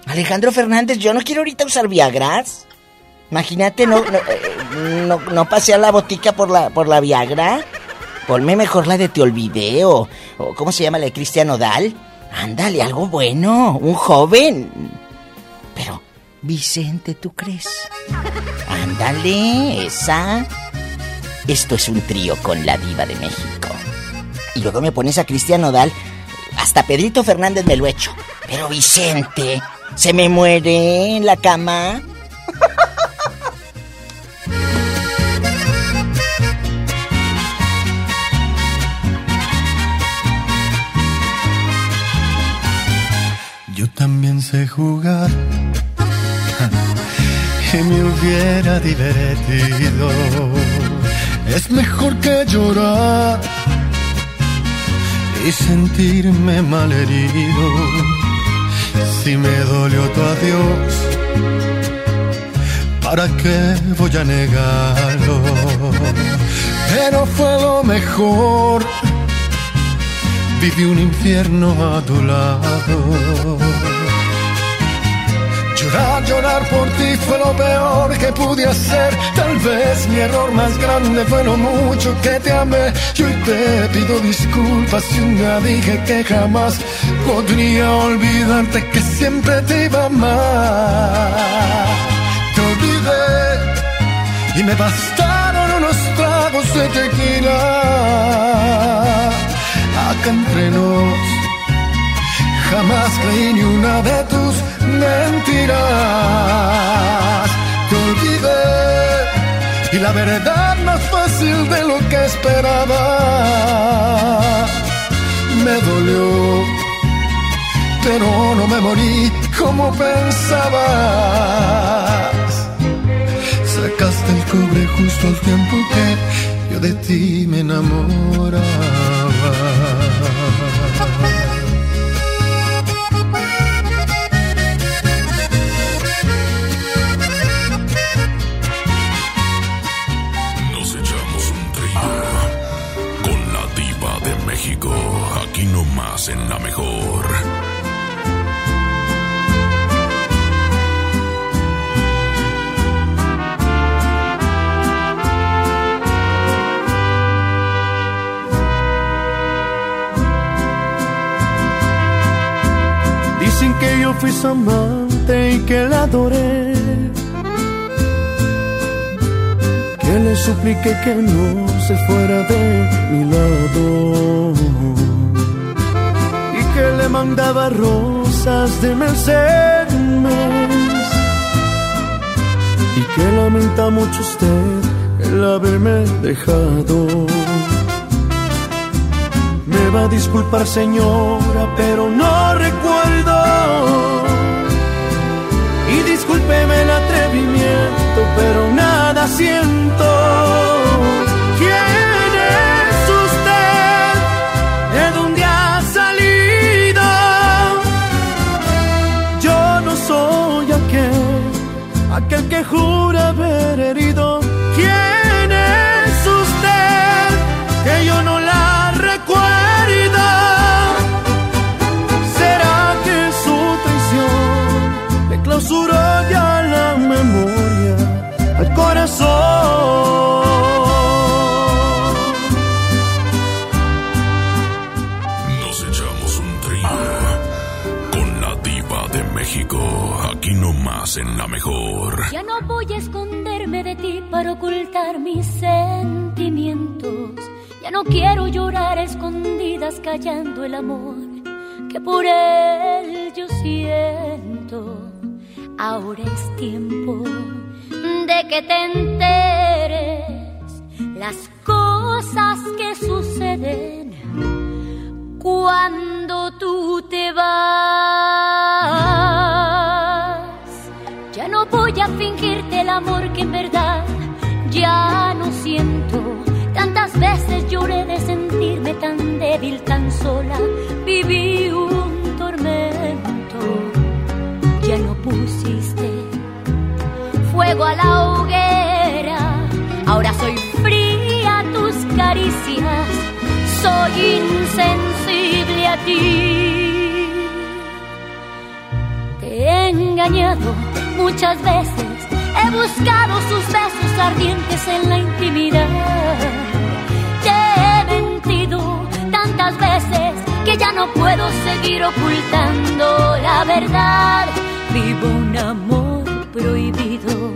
Alejandro Fernández, yo no quiero ahorita usar Viagras. Imagínate, no, no, eh, no, no pasear la botica por la, por la Viagra. Ponme mejor la de Te Olvidé o, o ¿cómo se llama la de Cristian Odal? Ándale, algo bueno, un joven. Pero, Vicente, ¿tú crees? Ándale, esa. Esto es un trío con la diva de México. Y luego me pones a Cristian Odal. Hasta Pedrito Fernández me lo echo. Pero Vicente, se me muere en la cama. Yo también sé jugar y me hubiera divertido. Es mejor que llorar y sentirme malherido. Si me dolió tu adiós, ¿para qué voy a negarlo? Pero fue lo mejor. Viví un infierno a tu lado. Llorar, por ti fue lo peor que pude hacer. Tal vez mi error más grande fue lo mucho que te amé. Y hoy te pido disculpas si un dije que jamás podría olvidarte que siempre te iba a amar. Te olvidé y me bastaron unos tragos de tequila. Acá entre nos, jamás creí ni una de tus mentiras. Te olvidé y la verdad más fácil de lo que esperaba. Me dolió, pero no me morí como pensabas. Sacaste el cobre justo al tiempo que yo de ti me enamoraba. Amante y que la adoré. Que le supliqué que no se fuera de mi lado. Y que le mandaba rosas de mes. Y que lamenta mucho usted el haberme dejado. Me va a disculpar señora, pero no recuerdo. Y discúlpeme el atrevimiento, pero nada siento. ¿Quién es usted? ¿De dónde ha salido? Yo no soy aquel, aquel que jura haber herido. Ocultar mis sentimientos. Ya no quiero llorar escondidas callando el amor que por él yo siento. Ahora es tiempo de que te enteres las cosas que suceden cuando tú te vas. Ya no voy a fingirte el amor que en ya no siento. Tantas veces lloré de sentirme tan débil, tan sola. Viví un tormento. Ya no pusiste fuego a la hoguera. Ahora soy fría a tus caricias. Soy insensible a ti. Te he engañado muchas veces. He buscado sus besos ardientes en la intimidad. Te he mentido tantas veces que ya no puedo seguir ocultando la verdad. Vivo un amor prohibido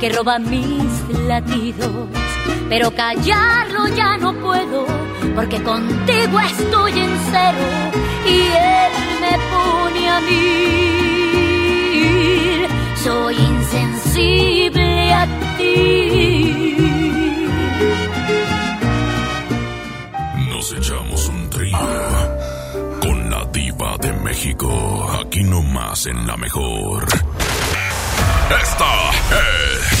que roba mis latidos. Pero callarlo ya no puedo, porque contigo estoy en cero y él me pone a mil. Soy insensible a ti. Nos echamos un trío con la diva de México, aquí nomás en la mejor. Esta es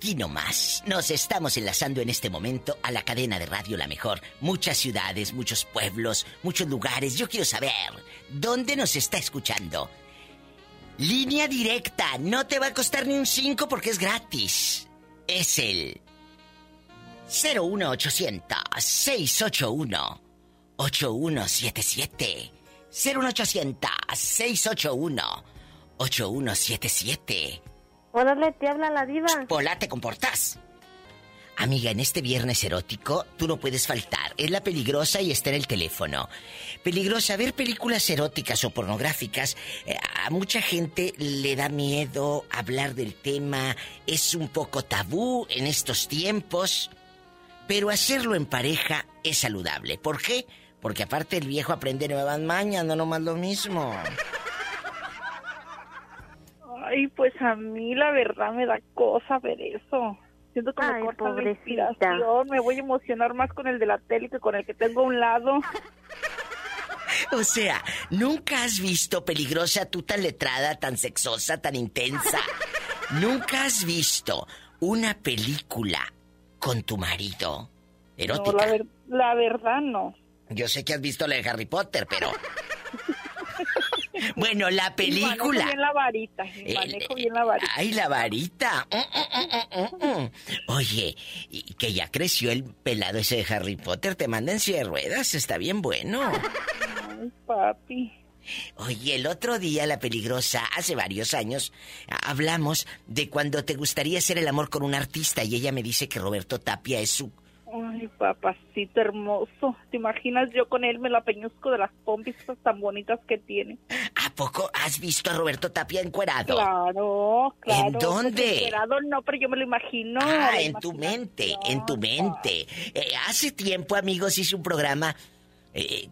Aquí nomás. Nos estamos enlazando en este momento a la cadena de radio La Mejor. Muchas ciudades, muchos pueblos, muchos lugares. Yo quiero saber, ¿dónde nos está escuchando? Línea directa. No te va a costar ni un 5 porque es gratis. Es el 01800 681 8177. 01800 681 8177. Órale, te habla la diva. Pola, ¿te comportas? Amiga, en este viernes erótico tú no puedes faltar. Es la peligrosa y está en el teléfono. Peligrosa, ver películas eróticas o pornográficas, eh, a mucha gente le da miedo hablar del tema, es un poco tabú en estos tiempos, pero hacerlo en pareja es saludable. ¿Por qué? Porque aparte el viejo aprende nuevas mañas, no nomás lo mismo. Ay, pues a mí la verdad me da cosa ver eso. Siento que me Ay, corta la pobrecita. inspiración. Me voy a emocionar más con el de la tele que con el que tengo a un lado. O sea, nunca has visto peligrosa tú tan letrada, tan sexosa, tan intensa. Nunca has visto una película con tu marido No, la, ver- la verdad no. Yo sé que has visto la de Harry Potter, pero. bueno, la Y manejo película. bien la varita. y Eh, manejo bien la varita. Ay, la varita. Mm, mm, mm. Oye, y que ya creció el pelado ese de Harry Potter. Te manda en silla de ruedas. Está bien bueno. Ay, papi. Oye, el otro día, la peligrosa, hace varios años, hablamos de cuando te gustaría hacer el amor con un artista y ella me dice que Roberto Tapia es su... Ay, papacito hermoso. ¿Te imaginas yo con él me la peñuzco de las pompis tan bonitas que tiene? ¿A poco has visto a Roberto Tapia encuerado? Claro, claro. ¿En dónde? Enterado no, pero yo me lo imagino. Ah, en tu mente, en tu mente. Eh, hace tiempo, amigos, hice un programa eh,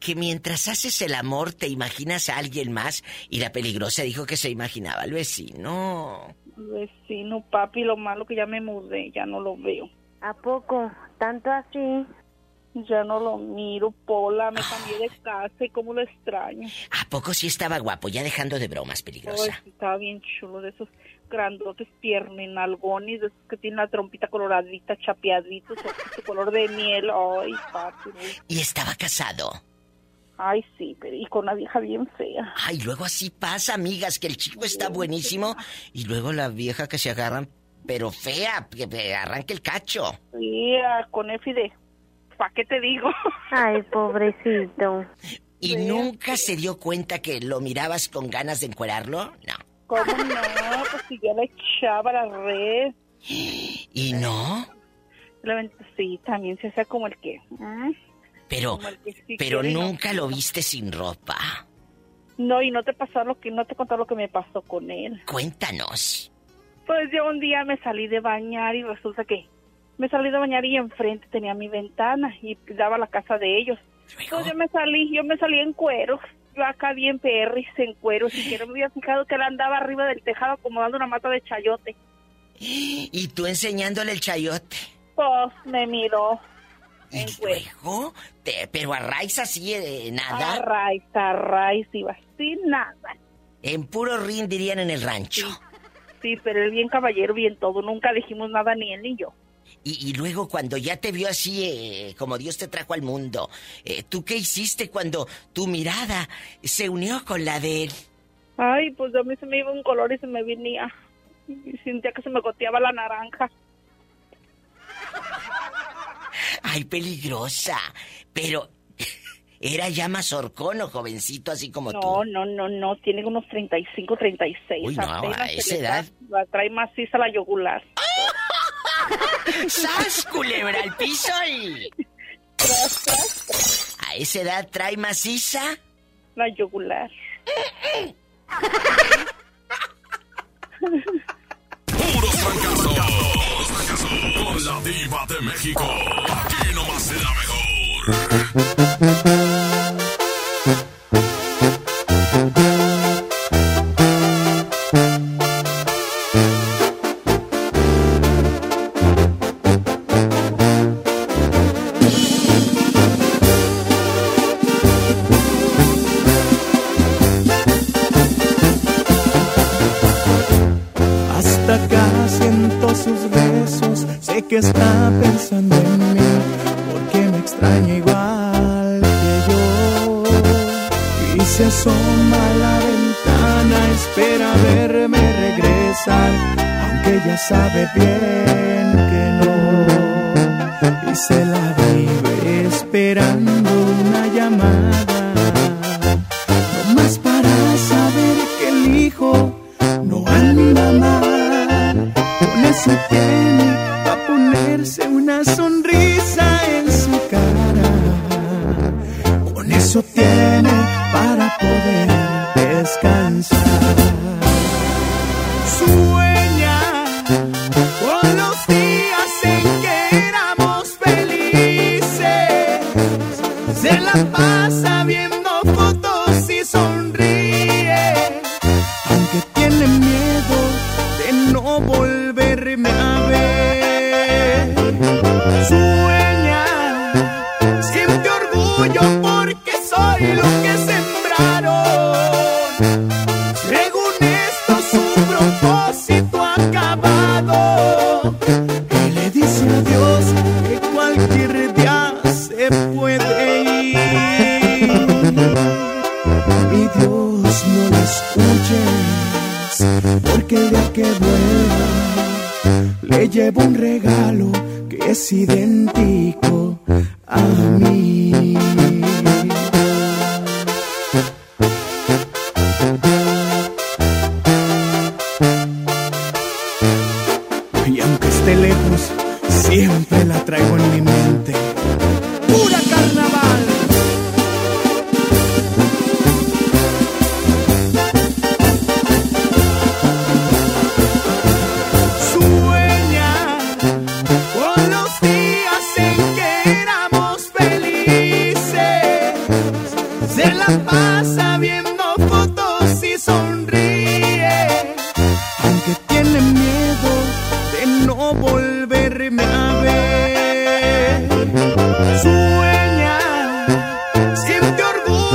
que mientras haces el amor te imaginas a alguien más y la peligrosa dijo que se imaginaba al vecino. Vecino, papi, lo malo que ya me mudé, ya no lo veo. ¿A poco? ¿Tanto así? Ya no lo miro, Pola, me cambié de casa y cómo lo extraño. ¿A poco sí estaba guapo? Ya dejando de bromas, Ay, peligrosa. sí, estaba bien chulo, de esos grandotes piernenalgones, de esos que tienen la trompita coloradita, chapeaditos, de color de miel. Ay, papi. ¿Y estaba casado? Ay, sí, pero y con una vieja bien fea. Ay, luego así pasa, amigas, que el chico está buenísimo y luego la vieja que se agarran, pero fea, que que arranque el cacho. Sí, ah, con Efi de... ¿Para qué te digo? Ay, pobrecito. ¿Y nunca se dio cuenta que lo mirabas con ganas de encuerarlo? No. ¿Cómo no? Pues si yo le echaba la red. ¿Y no? Sí, también se hace como el que... ¿eh? Pero, Como el que sí pero quiere y no nunca lo viste sin ropa. No, y no te pasó lo que... No te conté lo que me pasó con él. Cuéntanos. Pues yo un día me salí de bañar y resulta que me salí de bañar y enfrente tenía mi ventana y daba la casa de ellos. Entonces yo me salí, yo me salí en cuero, yo acá bien perris en cuero, si quiero me había fijado que él andaba arriba del tejado acomodando una mata de chayote. Y tú enseñándole el chayote. Pues me miró en cuero. Luego, te- pero a raíz así, eh, nada. A raíz, a raíz, iba sin nada. En puro rin dirían en el rancho. Sí, pero él bien caballero, bien todo, nunca dijimos nada ni él ni yo. Y, y luego cuando ya te vio así, eh, como Dios te trajo al mundo, eh, ¿tú qué hiciste cuando tu mirada se unió con la de él? Ay, pues a mí se me iba un color y se me venía. Y sentía que se me goteaba la naranja. Ay, peligrosa. Pero, ¿era ya mazorcón o jovencito así como tú? No, no, no, no, tiene unos 35, 36. Uy, no, a se esa edad. da- La trae maciza la yugular. ¡Sas, culebra al piso y... A esa edad trae maciza. La yugular. Puros fracasos. Con la diva de México. Aquí nomás será mejor. Thank you.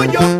tuyo.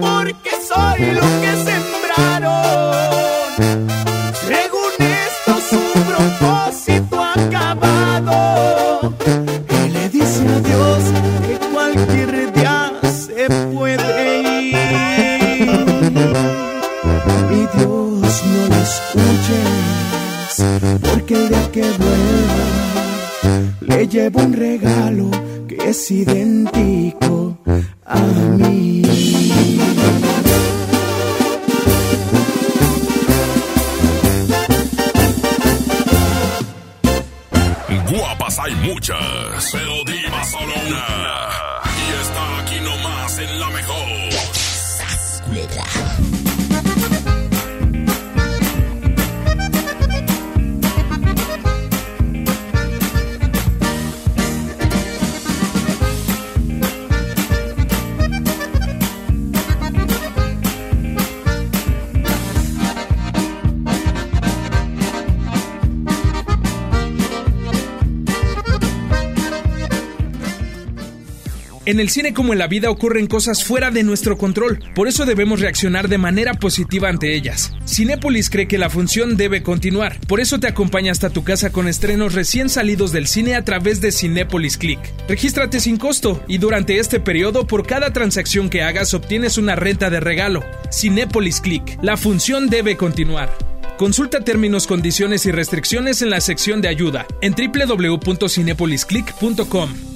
En el cine como en la vida ocurren cosas fuera de nuestro control, por eso debemos reaccionar de manera positiva ante ellas. Cinépolis cree que la función debe continuar, por eso te acompaña hasta tu casa con estrenos recién salidos del cine a través de Cinépolis Click. Regístrate sin costo y durante este periodo por cada transacción que hagas obtienes una renta de regalo. Cinépolis Click, la función debe continuar. Consulta términos, condiciones y restricciones en la sección de ayuda en www.cinepolisclick.com.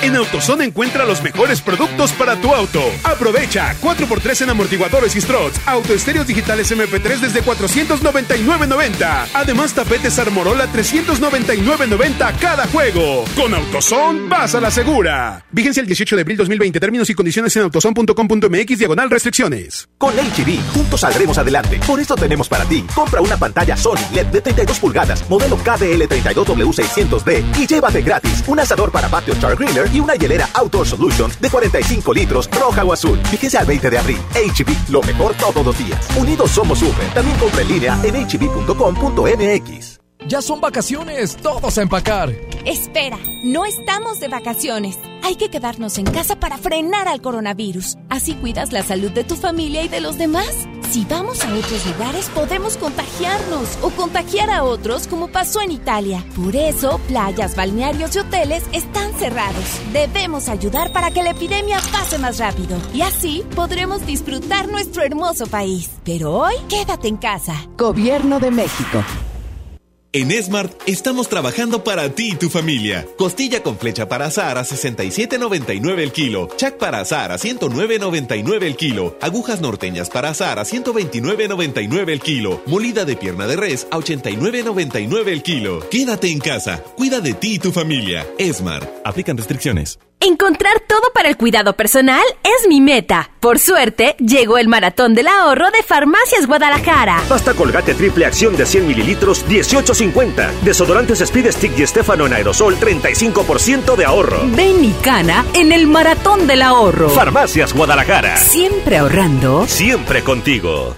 En AutoZone encuentra los mejores productos para tu auto. Aprovecha 4x3 en amortiguadores y struts, autoestéreos digitales MP3 desde 499.90. Además, tapetes Armorola 399.90 cada juego. Con AutoZone vas a la segura. Vigencia el 18 de abril 2020. Términos y condiciones en autozone.com.mx diagonal restricciones. Con HB, juntos saldremos adelante. Por esto tenemos para ti. Compra una pantalla Sony LED de 32 pulgadas, modelo KDL32W600D y llévate gratis un asador para patio Char Greener y una hielera Outdoor Solutions de 45 litros, roja o azul. Fíjese al 20 de abril. HB, lo mejor todos los días. Unidos somos super. También compra en línea en hb.com.mx. Ya son vacaciones, todos a empacar. Espera, no estamos de vacaciones. Hay que quedarnos en casa para frenar al coronavirus. Así cuidas la salud de tu familia y de los demás. Si vamos a otros lugares podemos contagiarnos o contagiar a otros como pasó en Italia. Por eso, playas, balnearios y hoteles están cerrados. Debemos ayudar para que la epidemia pase más rápido y así podremos disfrutar nuestro hermoso país. Pero hoy, quédate en casa. Gobierno de México. En Smart estamos trabajando para ti y tu familia. Costilla con flecha para asar a 67.99 el kilo. Chac para asar a 109.99 el kilo. Agujas norteñas para asar a 129.99 el kilo. Molida de pierna de res a 89.99 el kilo. Quédate en casa. Cuida de ti y tu familia. Smart. Aplican restricciones. Encontrar todo para el cuidado personal es mi meta. Por suerte, llegó el maratón del ahorro de Farmacias Guadalajara. Pasta colgate triple acción de 100 mililitros, 18.50. Desodorantes Speed Stick y Estefano en aerosol, 35% de ahorro. Ven y cana en el maratón del ahorro. Farmacias Guadalajara. Siempre ahorrando. Siempre contigo.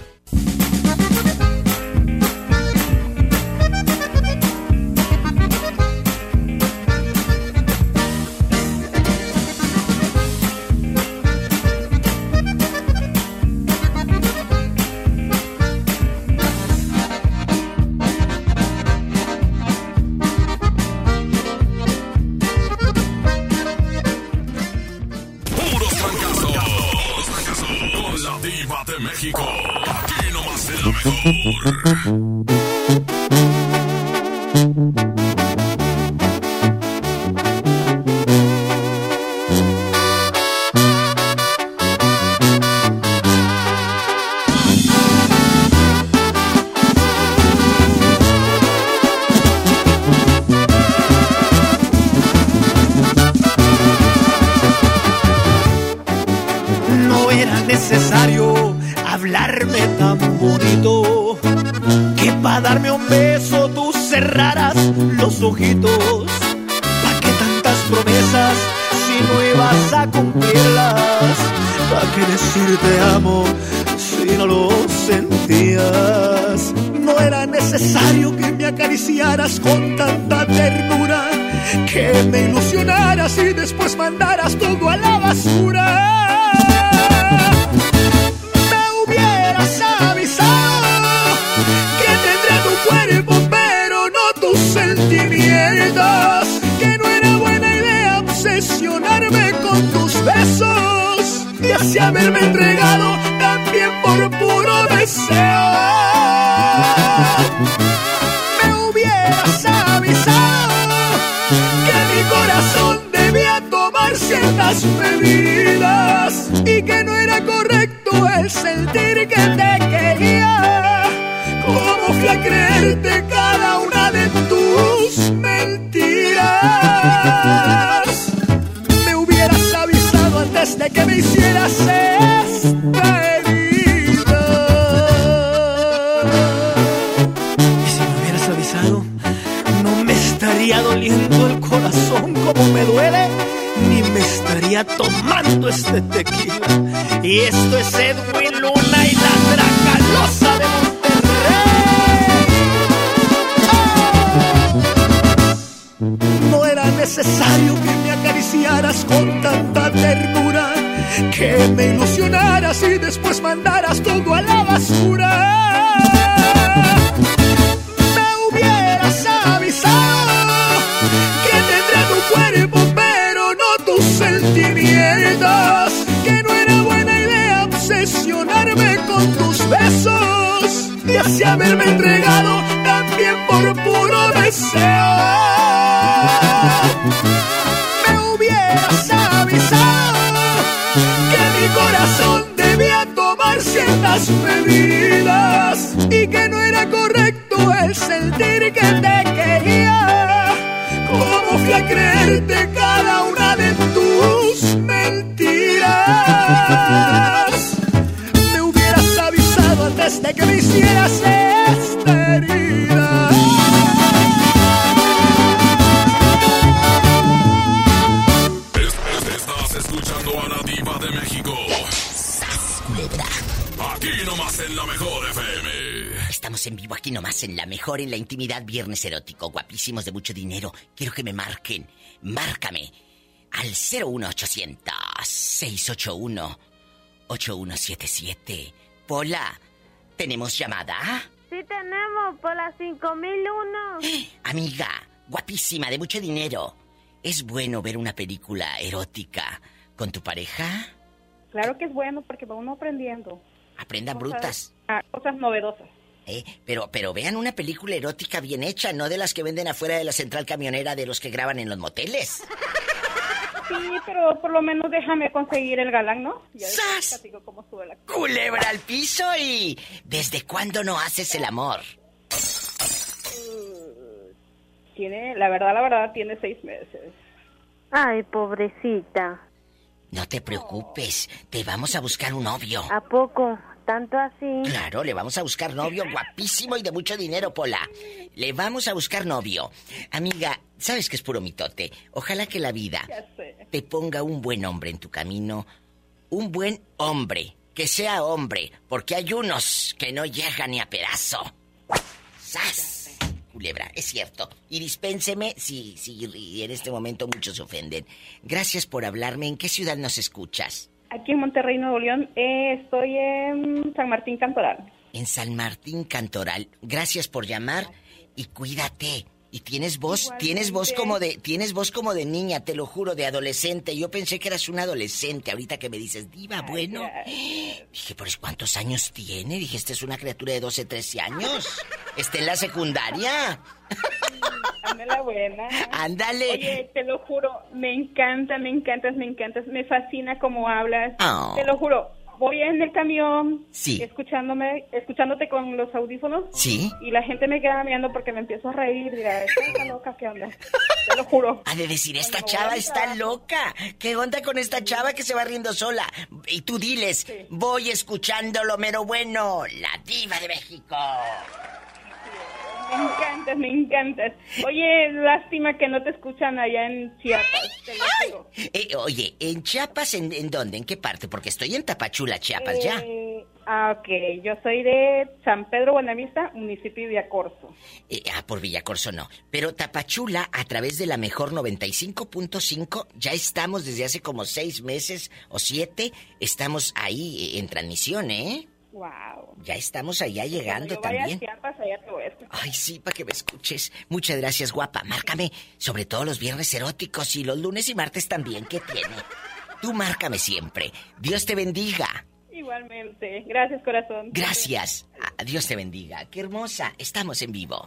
Intimidad viernes erótico, guapísimos de mucho dinero. Quiero que me marquen. Márcame al 01800 681 8177. Pola, ¿tenemos llamada? Sí tenemos por las 5001. Amiga, guapísima de mucho dinero. ¿Es bueno ver una película erótica con tu pareja? Claro que es bueno porque va uno aprendiendo. Aprendan Cosas- brutas. ah, cosas novedosas. ¿Eh? Pero, pero vean una película erótica bien hecha, no de las que venden afuera de la central camionera de los que graban en los moteles. Sí, pero por lo menos déjame conseguir el galán, ¿no? Ya platico cómo sube la. Culebra al piso y... ¿Desde cuándo no haces el amor? Tiene, la verdad, la verdad, tiene seis meses. Ay, pobrecita. No te preocupes, te vamos a buscar un novio. ¿A poco? ¿Tanto así? Claro, le vamos a buscar novio guapísimo y de mucho dinero, Pola. Le vamos a buscar novio. Amiga, sabes que es puro mitote. Ojalá que la vida te ponga un buen hombre en tu camino. Un buen hombre. Que sea hombre. Porque hay unos que no llegan ni a pedazo. ¡Sas! Culebra, es cierto. Y dispénseme si, si en este momento muchos se ofenden. Gracias por hablarme. ¿En qué ciudad nos escuchas? Aquí en Monterrey, Nuevo León, eh, estoy en San Martín Cantoral. En San Martín Cantoral. Gracias por llamar y cuídate. Y tienes voz, tienes voz como de, tienes voz como de niña, te lo juro, de adolescente. Yo pensé que eras un adolescente. Ahorita que me dices, diva, bueno. Dije, ¿por cuántos años tiene? Dije, esta es una criatura de 12, 13 años. Está en la secundaria. Anda la buena. Ándale. Oye, te lo juro, me encanta, me encantas, me encantas, me fascina cómo hablas. Oh. Te lo juro, voy en el camión, Sí. escuchándome, escuchándote con los audífonos. Sí. Y la gente me queda mirando porque me empiezo a reír. Esta está loca, ¿qué onda? Te lo juro. Ha de decir, esta chava está loca. ¿Qué onda con esta chava que se va riendo sola? Y tú diles, voy escuchando lo mero bueno, la diva de México. Me encantas, me encantas. Oye, lástima que no te escuchan allá en Chiapas, te lo juro. Eh, oye, ¿en Chiapas en, en dónde? ¿En qué parte? Porque estoy en Tapachula, Chiapas, ya. Eh, ah, ok. Yo soy de San Pedro Buenavista, municipio de Villacorso. Eh, ah, por Villacorso no. Pero Tapachula, a través de la mejor 95.5, ya estamos desde hace como seis meses o siete. Estamos ahí eh, en transmisión, ¿eh? Wow. Ya estamos allá llegando Cuando yo vaya también. a Chiapas, allá te voy a escuchar. Ay, sí, para que me escuches. Muchas gracias, guapa. Márcame, sobre todo los viernes eróticos y los lunes y martes también. ¿Qué tiene? Tú márcame siempre. Dios te bendiga. Igualmente. Gracias, corazón. Gracias. Ah, Dios te bendiga. Qué hermosa. Estamos en vivo.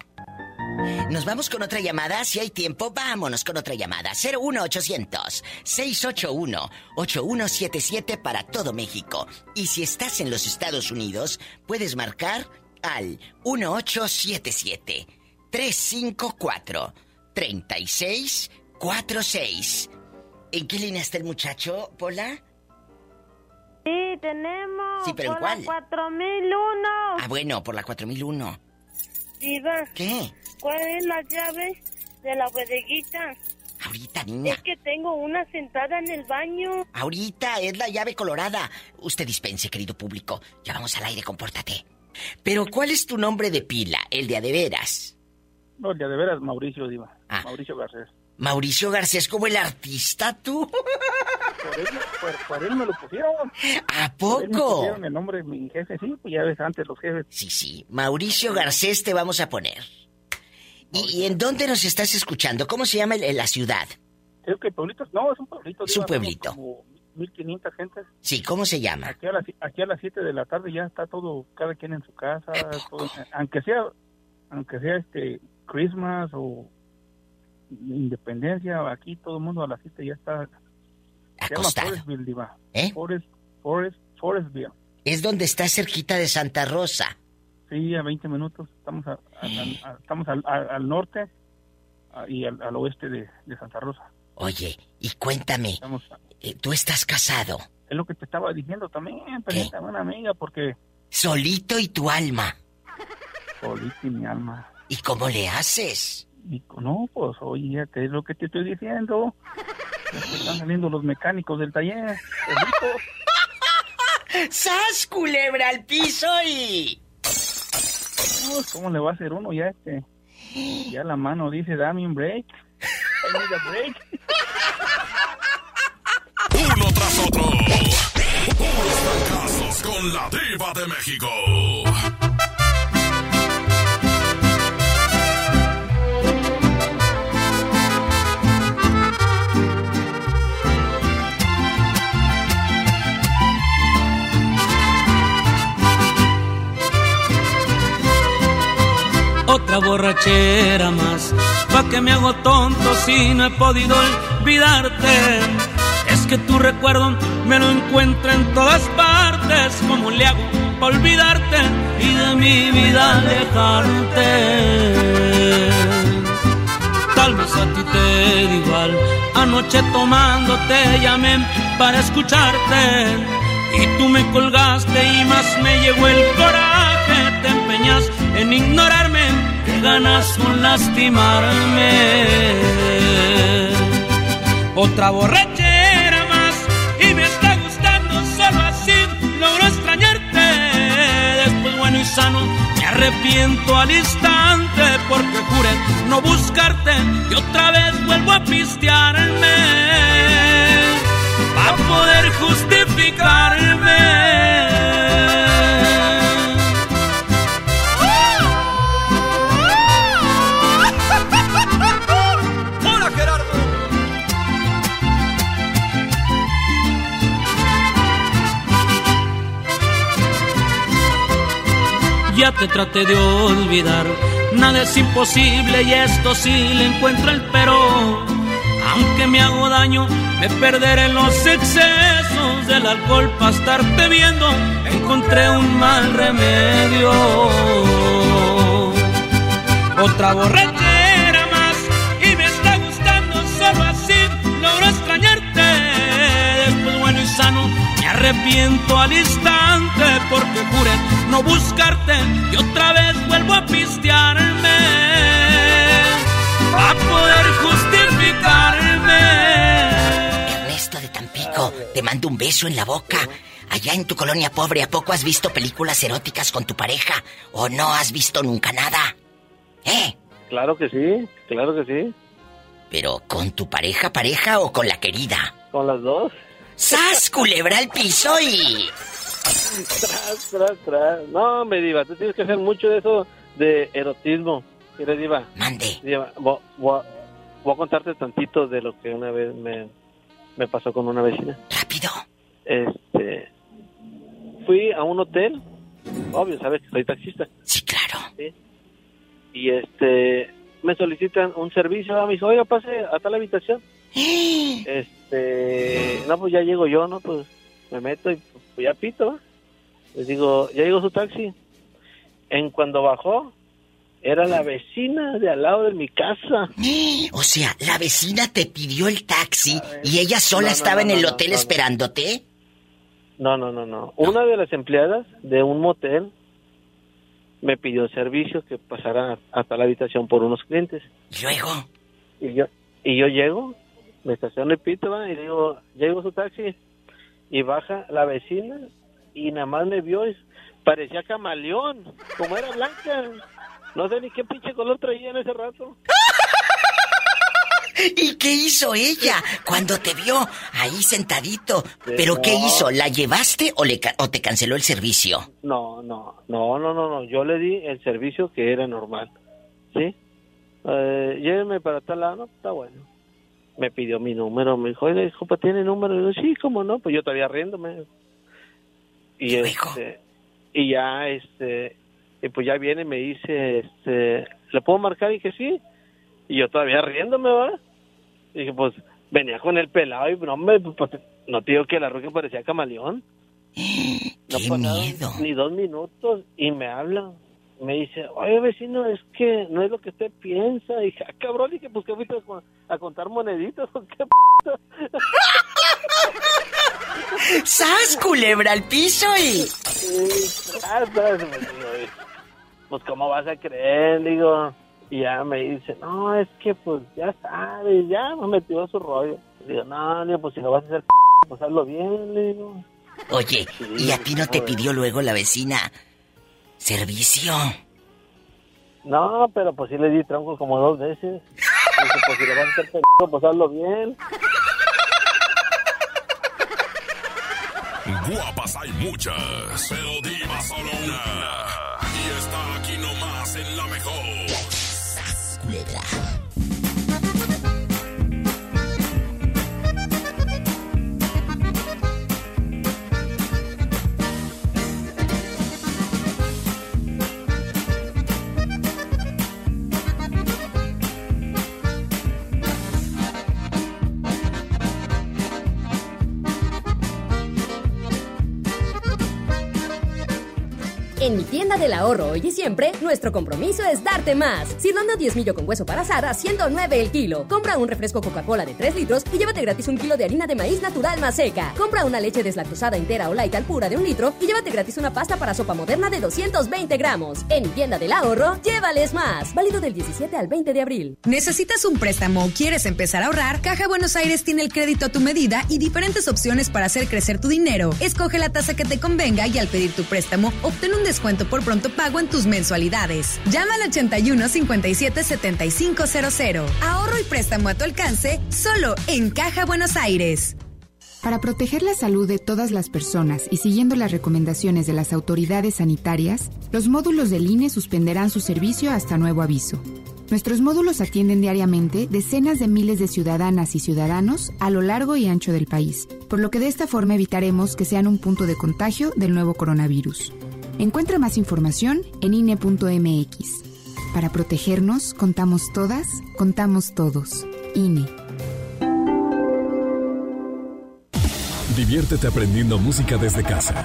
Nos vamos con otra llamada. Si hay tiempo, vámonos con otra llamada. 01800 681 8177 para todo México. Y si estás en los Estados Unidos, puedes marcar al 1877 354 3646. ¿En qué línea está el muchacho, Pola? Sí, tenemos. Sí, pero ¿en por cuál? la 4001. Ah, bueno, por la 4001. Diva. ¿Qué? ¿Cuál es la llave de la bodeguita? Ahorita, niña. Es que tengo una sentada en el baño. Ahorita es la llave colorada. Usted dispense, querido público. Ya vamos al aire, compórtate. Pero, ¿cuál es tu nombre de pila? El de a de veras. No, el de de veras, Mauricio, Diva. Ah. Mauricio Garcés. Mauricio Garcés, como el artista, tú. Por él, por, por él me lo pusieron. ¿A Por él me poco? pusieron el nombre de mi jefe, sí, pues ya ves antes los jefes. Sí, sí. Mauricio Garcés te vamos a poner. ¿Y, y en dónde nos estás escuchando? ¿Cómo se llama el- la ciudad? Creo que pueblitos, no, es un pueblito. Es un pueblito. Como 1500 gentes. Sí, ¿cómo se llama? Aquí a, las, aquí a las 7 de la tarde ya está todo, cada quien en su casa, todo- aunque sea, aunque sea este Christmas o Independencia, aquí todo el mundo a las 7 ya está. Se llama. Forestville, Diva. ¿Eh? Forest, Forest, Forestville. Es donde está cerquita de Santa Rosa. Sí, a 20 minutos. Estamos, a- a- a- estamos al, norte y al, al oeste de, de Santa Rosa. Oye, y cuéntame, Estamos, eh, ¿tú estás casado? es lo que te estaba diciendo también, una amiga, porque Solito y tu alma. solita y mi alma. ¿Y cómo le haces? Y no, pues oye, ¿qué es lo que te estoy diciendo? Están saliendo los mecánicos del taller. ¡Sas, culebra al piso y... Pues, ¿Cómo le va a hacer uno ya este? Ya la mano dice, dame un break. Break. Uno tras otro. Puros fracasos con la diva de México. Otra borrachera más, pa' que me hago tonto si no he podido olvidarte. Es que tu recuerdo me lo encuentro en todas partes. ¿Cómo le hago pa' olvidarte y de mi vida alejarte? Tal vez a ti te da igual. Anoche tomando te llamé para escucharte. Y tú me colgaste y más me llegó el coraje. Te empeñas en ignorarme, ganas con lastimarme. Otra borrachera más y me está gustando solo así logro extrañarte. Después bueno y sano me arrepiento al instante porque juré no buscarte y otra vez vuelvo a pistearme para poder justificarme. Ya te traté de olvidar, nada es imposible y esto sí le encuentro el pero. Aunque me hago daño, me perderé en los excesos del alcohol para estarte viendo. Encontré un mal remedio. Otra borrachera más y me está gustando solo así logro extrañarte. Después bueno y sano me arrepiento al instante porque juré no buscarte y otra vez vuelvo a pistearme a poder justificarme. Ernesto de Tampico, te mando un beso en la boca. Allá en tu colonia pobre, ¿a poco has visto películas eróticas con tu pareja? ¿O no has visto nunca nada? ¿Eh? Claro que sí, claro que sí. ¿Pero con tu pareja, pareja o con la querida? Con las dos. ¡Sas, culebra al piso y... Tras, tras, tras. No, me diva, tú tienes que hacer mucho de eso de erotismo. Mira, diva. Mande. Diva, voy, voy a- voy a contarte tantito de lo que una vez me, me pasó con una vecina. ido? Este, fui a un hotel, obvio, sabes que soy taxista. Sí, claro. Y este, me solicitan un servicio, me dijo, oiga, pase a tal habitación. este, no, pues ya llego yo, ¿no? Pues me meto y pues ya pito. Les digo, ya llegó su taxi. En cuando bajó, era la vecina de al lado de mi casa. O sea, la vecina te pidió el taxi y ella sola No, no, estaba no, en el no, hotel esperándote. No, no, no, no. Una de las empleadas de un motel me pidió servicio que pasara hasta la habitación por unos clientes. Luego. Y yo, y yo llego, me estaciono y pito, ¿va? y digo, ya llegó su taxi. Y baja la vecina y nada más me vio y parecía camaleón, como era blanca. No sé ni qué pinche color traía en ese rato. ¿Y qué hizo ella cuando te vio ahí sentadito? ¿Pero qué hizo? ¿La llevaste o, le o te canceló el servicio? No, no, no, no, no, no. Yo le di el servicio que era normal. ¿Sí? Eh, lléveme para tal lado, está bueno. Me pidió mi número, me dijo, oye, compa, ¿tiene número? Y yo, sí, cómo no, pues yo todavía riéndome. Y, este, y ya, este, y pues ya viene y me dice, este, ¿le puedo marcar? Y dije, sí. Y yo todavía riéndome, ¿va? Y dije, pues, venía con el pelado y, no, hombre, pues, no te digo que la ruca parecía camaleón. No pasaron ni dos minutos y me habla. Me dice, oye vecino, es que no es lo que usted piensa. Y dije, ah, cabrón, dije, pues que fuiste a, co- a contar moneditas o qué p***? ¡Sas, culebra al piso y... Pues, cómo vas a creer, digo. Y ya me dice, no, es que pues ya sabes, ya me metió a su rollo. Digo, no, digo, pues si lo vas a hacer, p***, pues hazlo bien, digo. Oye, ¿y a ti no te pidió luego la vecina servicio? No, pero pues sí le di tronco como dos veces. Dice, pues si lo vas a hacer, pues hazlo bien. Guapas hay muchas, pero diva solo una. Y está aquí nomás en la mejor. En mi tienda del ahorro hoy y siempre, nuestro compromiso es darte más. Cirlando 10 millo con hueso para asar a 109 el kilo. Compra un refresco Coca-Cola de 3 litros y llévate gratis un kilo de harina de maíz natural más seca. Compra una leche deslactosada entera o light al pura de un litro y llévate gratis una pasta para sopa moderna de 220 gramos. En mi tienda del ahorro, llévales más. Válido del 17 al 20 de abril. ¿Necesitas un préstamo o quieres empezar a ahorrar? Caja Buenos Aires tiene el crédito a tu medida y diferentes opciones para hacer crecer tu dinero. Escoge la tasa que te convenga y al pedir tu préstamo, obtén un descuento por pronto pago en tus mensualidades. Llama al 81 57 7500. Ahorro y préstamo a tu alcance solo en Caja Buenos Aires. Para proteger la salud de todas las personas y siguiendo las recomendaciones de las autoridades sanitarias, los módulos del INE suspenderán su servicio hasta nuevo aviso. Nuestros módulos atienden diariamente decenas de miles de ciudadanas y ciudadanos a lo largo y ancho del país, por lo que de esta forma evitaremos que sean un punto de contagio del nuevo coronavirus. Encuentra más información en INE.mx. Para protegernos, contamos todas, contamos todos. INE. Diviértete aprendiendo música desde casa.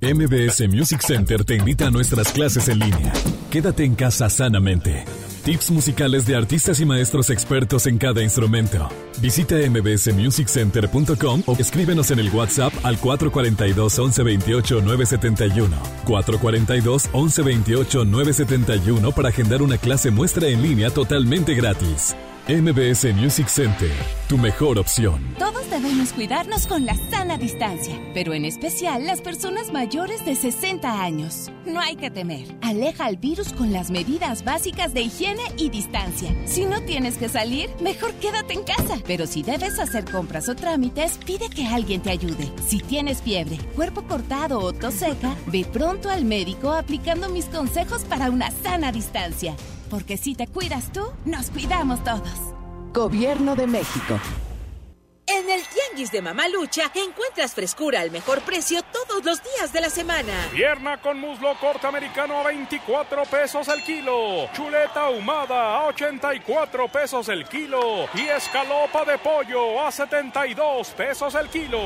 MBS Music Center te invita a nuestras clases en línea. Quédate en casa sanamente. Tips musicales de artistas y maestros expertos en cada instrumento. Visita mbsmusiccenter.com o escríbenos en el WhatsApp al 442 1128 971. 442 1128 971 para agendar una clase muestra en línea totalmente gratis. MBS Music Center, tu mejor opción. Todos debemos cuidarnos con la sana distancia, pero en especial las personas mayores de 60 años. No hay que temer. Aleja al virus con las medidas básicas de higiene y distancia. Si no tienes que salir, mejor quédate en casa. Pero si debes hacer compras o trámites, pide que alguien te ayude. Si tienes fiebre, cuerpo cortado o tos seca, ve pronto al médico aplicando mis consejos para una sana distancia. Porque si te cuidas tú, nos cuidamos todos. Gobierno de México. En el tianguis de Mamalucha encuentras frescura al mejor precio todos los días de la semana. Pierna con muslo corte americano a 24 pesos el kilo. Chuleta ahumada a 84 pesos el kilo. Y escalopa de pollo a 72 pesos el kilo.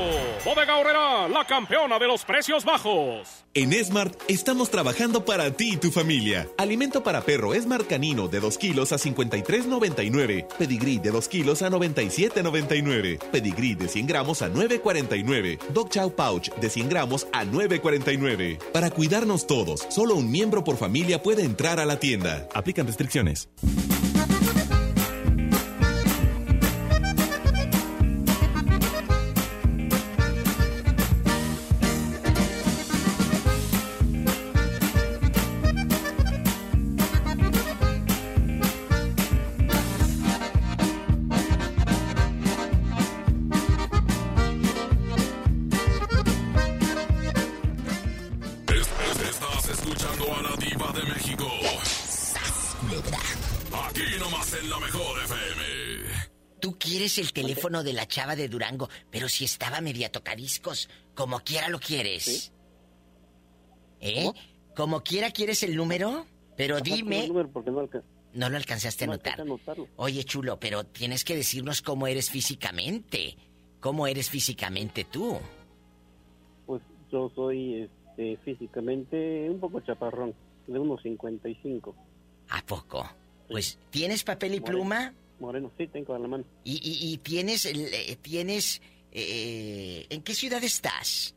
Bodega Horrera, la campeona de los precios bajos. En Smart estamos trabajando para ti y tu familia. Alimento para perro Smart Canino de 2 kilos a 53.99. Pedigrí de 2 kilos a 97.99. Pedigrí de 100 gramos a 9.49. Dog Chow Pouch de 100 gramos a 9.49. Para cuidarnos todos, solo un miembro por familia puede entrar a la tienda. Aplican restricciones. Quieres el teléfono de la chava de Durango, pero si estaba media tocadiscos, como quiera lo quieres. ¿Eh? Como quiera quieres el número, pero dime... porque no alca- No lo alcanzaste a no notar. a. Oye, chulo, pero tienes que decirnos cómo eres físicamente. ¿Cómo eres físicamente tú? Pues yo soy este, físicamente un poco chaparrón, de unos 55. ¿A poco? Pues, ¿tienes papel y pluma? Moreno, sí, tengo a la mano. Y, y- y tienes, eh, tienes, eh, ¿en qué ciudad estás?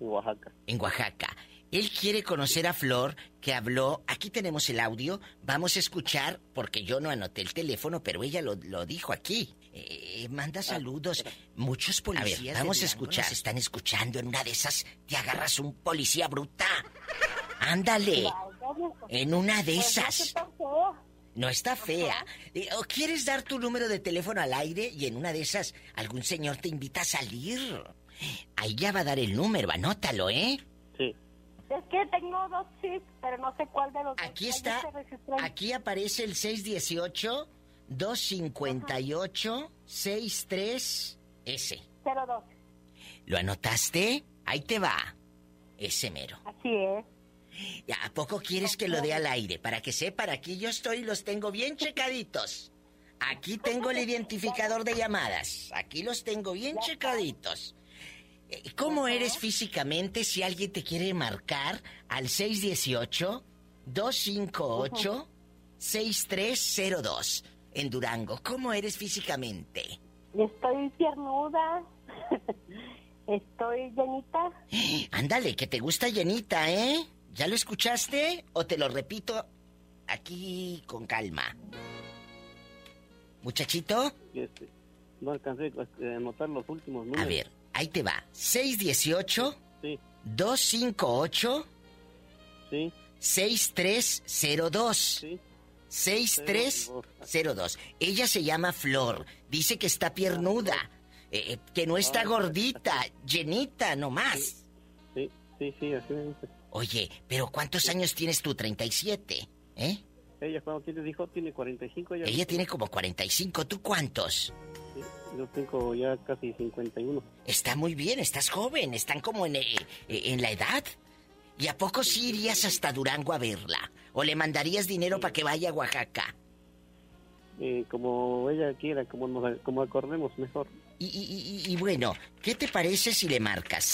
En Oaxaca. En Oaxaca. Él quiere conocer a Flor, que habló. Aquí tenemos el audio. Vamos a escuchar, porque yo no anoté el teléfono, pero ella lo, lo dijo aquí. Eh, manda saludos. Muchos policías. A ver, vamos de a escuchar. nos están escuchando. En una de esas te agarras un policía bruta. Ándale. En una de esas. No está fea. Eh, ¿O quieres dar tu número de teléfono al aire y en una de esas algún señor te invita a salir? Ahí ya va a dar el número, anótalo, ¿eh? Sí. Es que tengo dos chips, pero no sé cuál de los dos. Aquí está, se registró. aquí aparece el 618 258 63S. 02. ¿Lo anotaste? Ahí te va. Ese mero. Así es. ¿A poco quieres que lo dé al aire? Para que sepan, aquí yo estoy y los tengo bien checaditos. Aquí tengo el identificador de llamadas. Aquí los tengo bien checaditos. Eh, ¿Cómo eres físicamente si alguien te quiere marcar al 618-258-6302 en Durango? ¿Cómo eres físicamente? Estoy piernuda. Estoy llenita. Ándale, que te gusta llenita, ¿eh? ¿Ya lo escuchaste? ¿O te lo repito aquí con calma? Muchachito, este, no alcancé este, a anotar los últimos números. a ver, ahí te va. 618 Sí. 258 Sí. 6302. 6302. Ella se llama Flor. Dice que está piernuda. eh, eh, que no está gordita, llenita nomás. Sí, sí, sí, así me dice. Oye, pero ¿cuántos años tienes tú? 37, ¿eh? Ella cuando tiene, dijo, tiene 45. Ella, Ella tiene como 45. ¿Tú cuántos? Sí, yo tengo ya casi 51. Está muy bien, estás joven, están como en, eh, eh, en la edad. ¿Y a poco sí irías hasta Durango a verla? ¿O le mandarías dinero para que vaya a Oaxaca? Eh, como ella quiera, como, nos, como acordemos mejor. Y, y- y- y bueno, ¿qué te parece si le marcas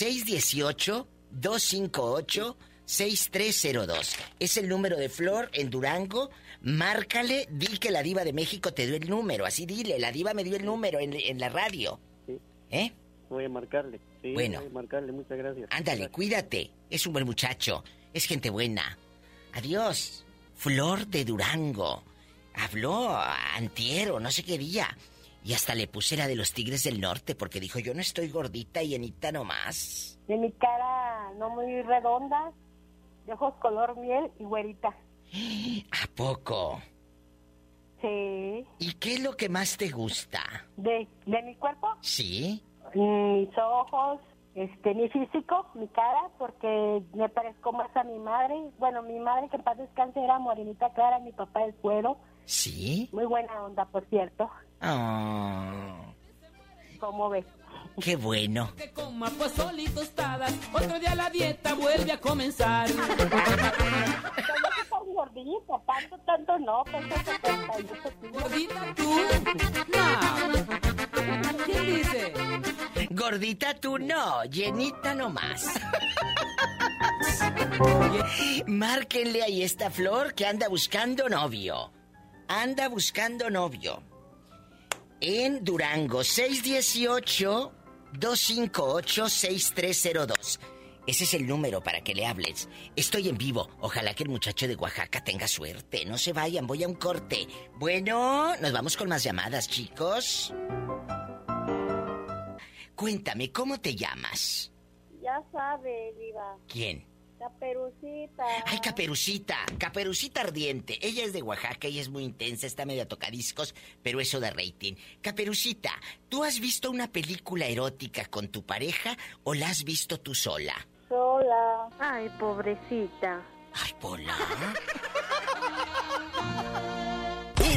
618-258-6302? Es el número de Flor en Durango. Márcale, di que la diva de México te dio el número. Así dile, la diva me dio el número en, en la radio. Sí. ¿Eh? Voy a marcarle. Sí, Bueno. voy a marcarle, muchas gracias. Ándale, cuídate. Es un buen muchacho. Es gente buena. Adiós. Flor de Durango. Habló antiero, no sé qué día. Y hasta le puse la de los Tigres del Norte porque dijo, yo no estoy gordita y llenita nomás. De mi cara no muy redonda, de ojos color miel y güerita. ¿A poco? Sí. ¿Y qué es lo que más te gusta? ¿De, de mi cuerpo? ¿Sí? Mis ojos, este, mi físico, mi cara, porque me parezco más a mi madre. Bueno, mi madre que en paz descanse era morenita clara, mi papá el cuero. ¿Sí? Muy buena onda, por cierto. Oh. ¿Cómo ves? Qué bueno. Que coma pozole y tostadas, otro día la dieta vuelve a comenzar. Gordita, tanto, tanto no, peso 78 kilos. ¿Gordita tú? No. ¿Quién dice? Gordita tú no, llenita nomás. Márquenle ahí esta flor que anda buscando novio. Anda buscando novio. En Durango, 618-258-6302. Ese es el número para que le hables. Estoy en vivo. Ojalá que el muchacho de Oaxaca tenga suerte. No se vayan, voy a un corte. Bueno, nos vamos con más llamadas, chicos. Cuéntame, ¿cómo te llamas? Ya sabe, Diva. ¿Quién? Caperucita. Ay, Caperucita, Caperucita ardiente. Ella es de Oaxaca, ella es muy intensa, está medio a tocadiscos, pero eso de rating. Caperucita, ¿tú has visto una película erótica con tu pareja o la has visto tú sola? Sola. Ay, pobrecita. Ay, Pola.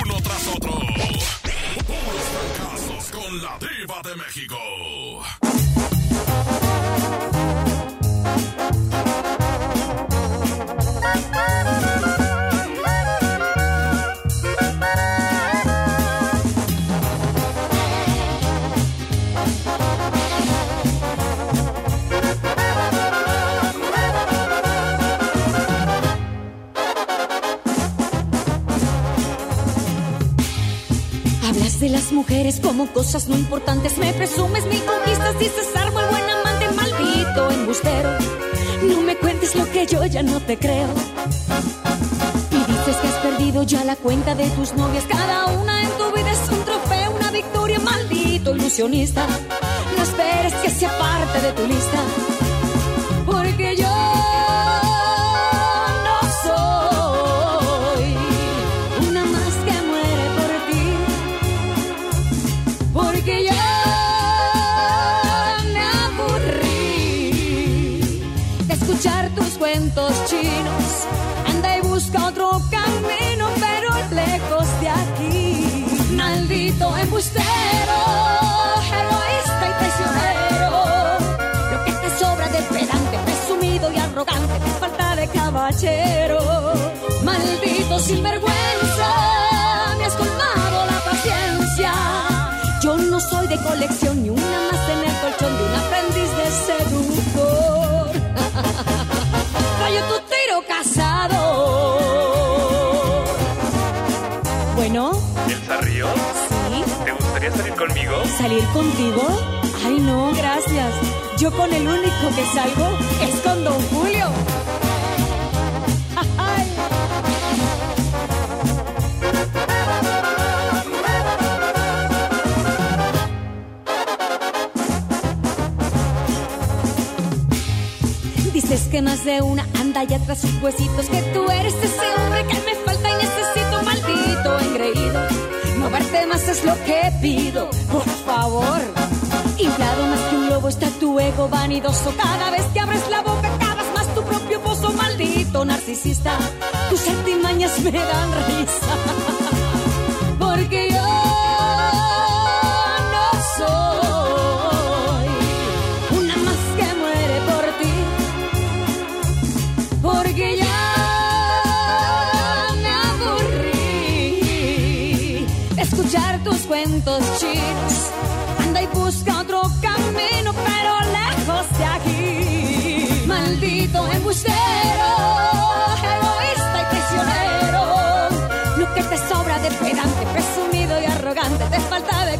Uno tras otro. Puros fracasos con la diva de México. De las mujeres como cosas no importantes. Me presumes mi conquistas, dices árbol, buen amante, maldito embustero. No me cuentes lo que yo ya no te creo. Y dices que has perdido ya la cuenta de tus novias. Cada una en tu vida es un trofeo, una victoria, maldito ilusionista. No esperes que sea parte de tu lista. Caballero. Maldito sinvergüenza, me has colmado la paciencia. Yo no soy de colección ni una más en el colchón de un aprendiz de seductor. Rayo tu tiro casado. Bueno, ¿Elsa Ríos? sí. ¿Te gustaría salir conmigo? ¿Salir contigo? Ay, no, gracias. Yo con el único que salgo es con Don Julio. De una anda y atrás sus huesitos, que tú eres ese hombre que me falta y necesito, maldito engreído. No verte más es lo que pido, por favor. Inflado más que un lobo está tu ego vanidoso. Cada vez que abres la boca, cavas más tu propio pozo, maldito narcisista. Tus artimañas me dan risa.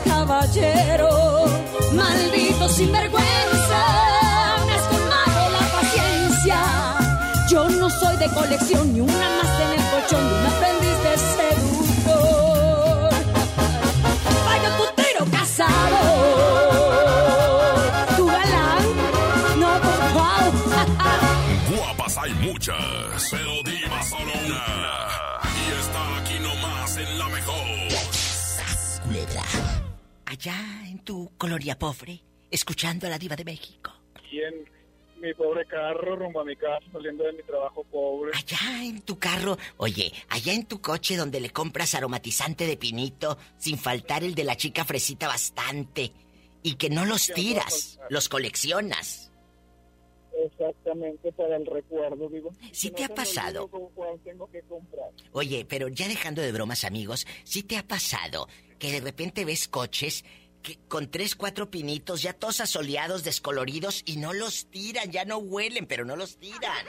Caballero. Maldito sinvergüenza, me has colmado la paciencia. Yo no soy de colección ni una más en el colchón de un aprendiz de seductor. Vaya tu tiro casado. Tu galán, no, por favor. Guapas hay muchas, pero diva solo una. Y está aquí nomás en la mejor. Culebra. Allá en tu colonia pobre, escuchando a la diva de México. Aquí en mi pobre carro, rumbo a mi casa, saliendo de mi trabajo pobre. Allá en tu carro, oye, allá en tu coche donde le compras aromatizante de pinito, sin faltar el de la chica fresita bastante. y que no los tiras, los coleccionas. Exactamente para el recuerdo, digo. Sí Si te ha no pasado. tengo que comprar. Oye, pero ya dejando de bromas, amigos, ¿sí te ha pasado que de repente ves coches que con tres, cuatro pinitos, ya todos asoleados, descoloridos, y no los tiran, ya no huelen, pero no los tiran?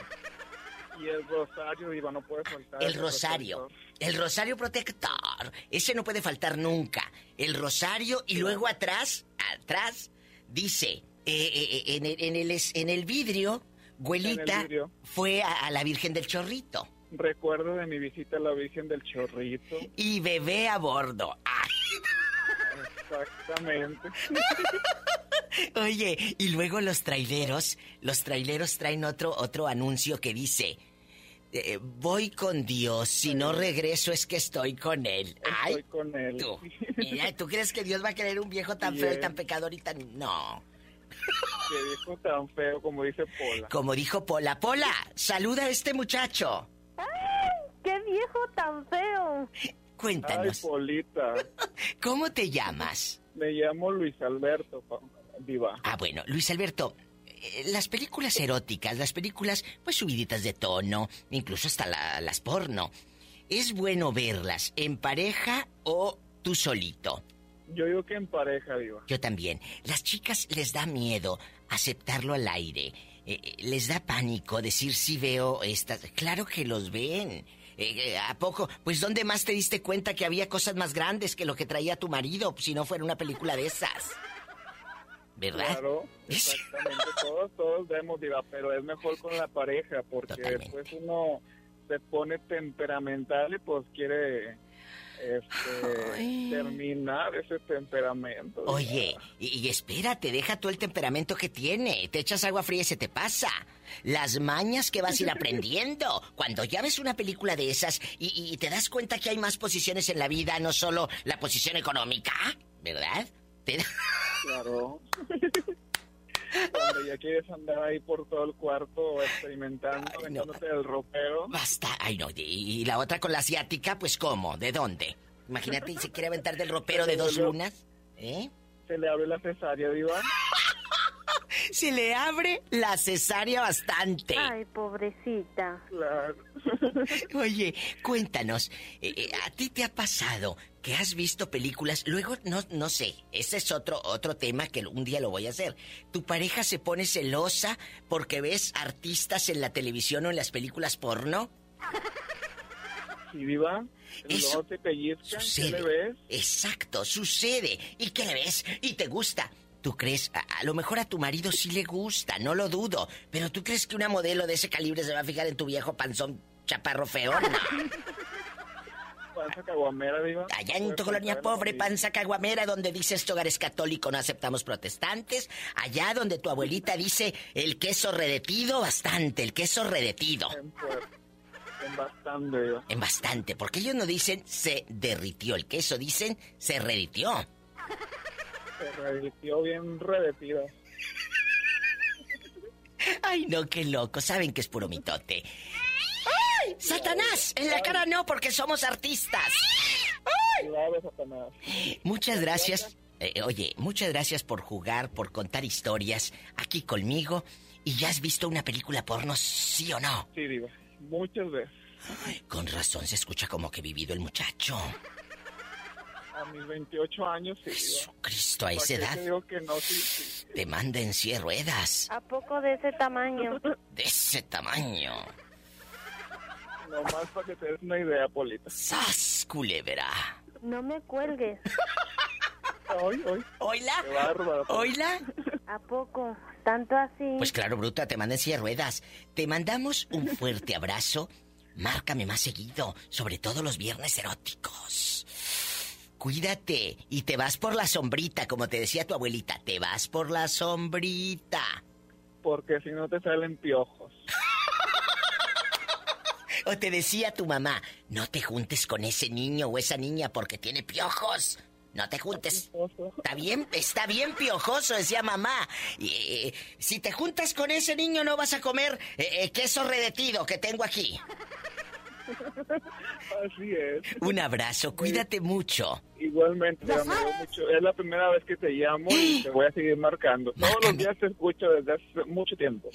Y el rosario, Diva, no puede faltar. El rosario. El rosario protector. Ese no puede faltar nunca. El rosario y luego atrás, atrás, dice, eh, eh, eh, en, el, en, el, es- en el vidrio, Güelita En el vidrio. fue a, a la Virgen del Chorrito. Recuerdo de mi visita a la Virgen del Chorrito. Y bebé a bordo. ¡Ay! Exactamente. Oye, y luego los traileros, los traileros traen otro, otro anuncio que dice, eh, voy con Dios, si no regreso es que estoy con él. Ay, Estoy con él. tú, mira, ¿tú crees que Dios va a querer un viejo tan feo y él. tan pecador y tan... No. Qué viejo tan feo, como dice Pola. Como dijo Pola, Pola, saluda a este muchacho. ¡Qué viejo tan feo! Cuéntanos, Ay, Polita. ¿cómo te llamas? Me llamo Luis Alberto, Diva. Ah, bueno, Luis Alberto, eh, las películas eróticas, las películas pues subiditas de tono, incluso hasta la- las porno, ¿es bueno verlas en pareja o tú solito? Yo digo que en pareja, Diva. Yo también. Las chicas les da miedo aceptarlo al aire. Eh, eh, les da pánico decir si veo estas. Claro que los ven. Eh, eh, ¿A poco? Pues ¿dónde más te diste cuenta que había cosas más grandes que lo que traía tu marido si no fuera una película de esas? ¿Verdad? Claro, exactamente. todos, todos vemos, Diva, pero es mejor con la pareja porque después uno se pone temperamental y pues quiere este, terminar ese temperamento. Oye, y, y espérate, deja tú el temperamento que tiene. Te echas agua fría y se te pasa. Las mañas que vas a ir aprendiendo. Cuando ya ves una película de esas y, y te das cuenta que hay más posiciones en la vida, no solo la posición económica, ¿verdad? Te Claro. Cuando ya quieres andar ahí por todo el cuarto experimentando, aventándote el ropero. Basta. Ay, no, y, y la otra con la asiática, pues ¿cómo? ¿De dónde? Imagínate, y se quiere aventar del ropero de dos lunas. ¿Eh? Se le abre la cesárea, Diva. Se le abre la cesárea bastante. Ay, pobrecita. Claro. Oye, cuéntanos, eh, eh, ¿a ti te ha pasado que has visto películas? Luego, no, no sé, ese es otro, otro tema que un día lo voy a hacer. ¿Tu pareja se pone celosa porque ves artistas en la televisión o en las películas porno? ¿Y Diva? Y Eso te pellizcan, ¿qué Sucede. le ves? Exacto, sucede. ¿Y qué le ves? ¿Y te gusta? ¿Tú crees? A, a lo mejor a tu marido sí le gusta, no lo dudo. Pero ¿tú crees que una modelo de ese calibre se va a fijar en tu viejo panzón chaparro feo? No. Panza caguamera, Diva. Allá en tu colonia pobre, panza caguamera, donde dice este hogar es católico, no aceptamos protestantes. Allá donde tu abuelita dice el queso redetido, bastante, el queso redetido. En bastante. En bastante, porque ellos no dicen se derritió el queso, dicen se reditió. Se revirtió bien redetida. Ay, no, qué loco, saben que es puro mitote. ¡Ay! ¡Satanás! En la cara no, porque somos artistas. Satanás. Muchas gracias. Eh, oye, muchas gracias por jugar, por contar historias aquí conmigo. ¿Y ya has visto una película porno, sí o no? Sí, Diva. Muchas veces. Con razón se escucha como que vivido el muchacho. A mis 28 años, sí, Diva. Cristo, a ¿Para esa edad te digo que no, sí, sí. te manda en silla de ruedas. ¿A poco de ese tamaño? De ese tamaño. Nomás para que te des una idea, Polita. ¡Sas, culebra! No me cuelgues. Hoy, hoy. ¿Oila? Qué bárbaro. ¿Oila? ¿A poco? ¿Tanto así? Pues claro, bruta, te manda en ruedas. Te mandamos un fuerte abrazo. Márcame más seguido, sobre todo los viernes eróticos. Cuídate y te vas por la sombrita, como te decía tu abuelita, te vas por la sombrita. Porque si no te salen piojos. O te decía tu mamá, no te juntes con ese niño o esa niña porque tiene piojos. No te juntes. Está bien, está bien piojoso, decía mamá. Y, eh, si te juntas con ese niño no vas a comer eh, eh, queso redetido que tengo aquí. Así es. Un abrazo, cuídate mucho. Igualmente, me amo mucho. Es la primera vez que te llamo y te voy a seguir marcando. Todos los días te escucho desde hace mucho tiempo.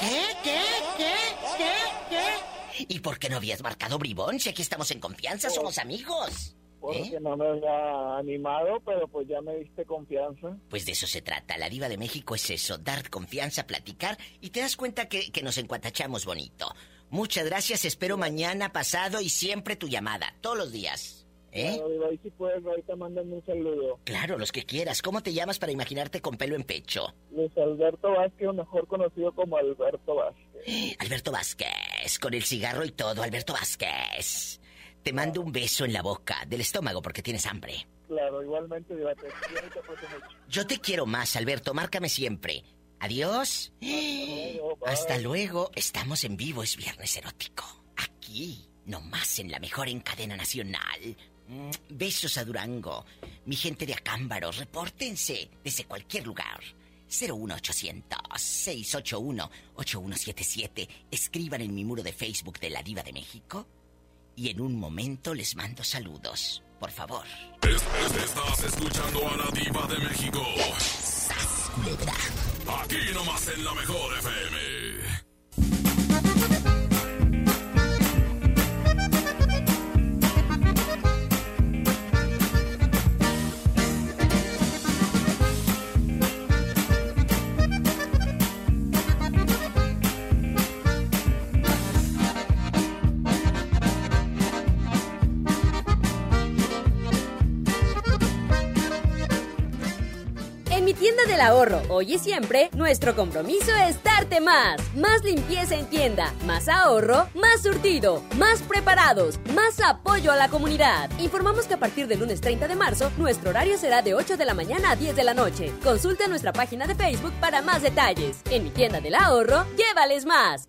¿Qué? ¿Qué? ¿Qué? ¿Qué? ¿Qué? ¿Y por qué no habías marcado bribón? Si aquí estamos en confianza, somos amigos. Porque no me había animado, pero pues ya me diste confianza. Pues de eso se trata. La diva de México es eso, dar confianza, platicar y te das cuenta que, que nos encuatachamos bonito. Muchas gracias, espero mañana, pasado y siempre tu llamada, todos los días. ¿Eh? Y si puedes, ahorita mándame un saludo. Claro, los que quieras. ¿Cómo te llamas para imaginarte con pelo en pecho? Luis Alberto Vázquez, mejor conocido como Alberto Vázquez. Alberto Vázquez, con el cigarro y todo, Alberto Vázquez. Te mando un beso en la boca, del estómago, porque tienes hambre. Claro, igualmente, diva, te quiero y te aprecio mucho. Yo te quiero más, Alberto, márcame siempre. Adiós. Hasta luego. Estamos en vivo, es viernes erótico. Aquí, nomás en la mejor en cadena nacional. Mm, Besos a Durango. Mi gente de Acámbaro, repórtense desde cualquier lugar. 01800-681-8177. Escriban en mi muro de Facebook de la Diva de México. Y en un momento les mando saludos. Por favor. Estás escuchando a la diva de México. Aquí nomás en la mejor FM. Tienda del ahorro, hoy y siempre, nuestro compromiso es darte más. Más limpieza en tienda, más ahorro, más surtido, más preparados, más apoyo a la comunidad. Informamos que a partir del lunes 30 de marzo, nuestro horario será de 8 de la mañana a 10 de la noche. Consulta nuestra página de Facebook para más detalles. En mi tienda del ahorro, llévales más.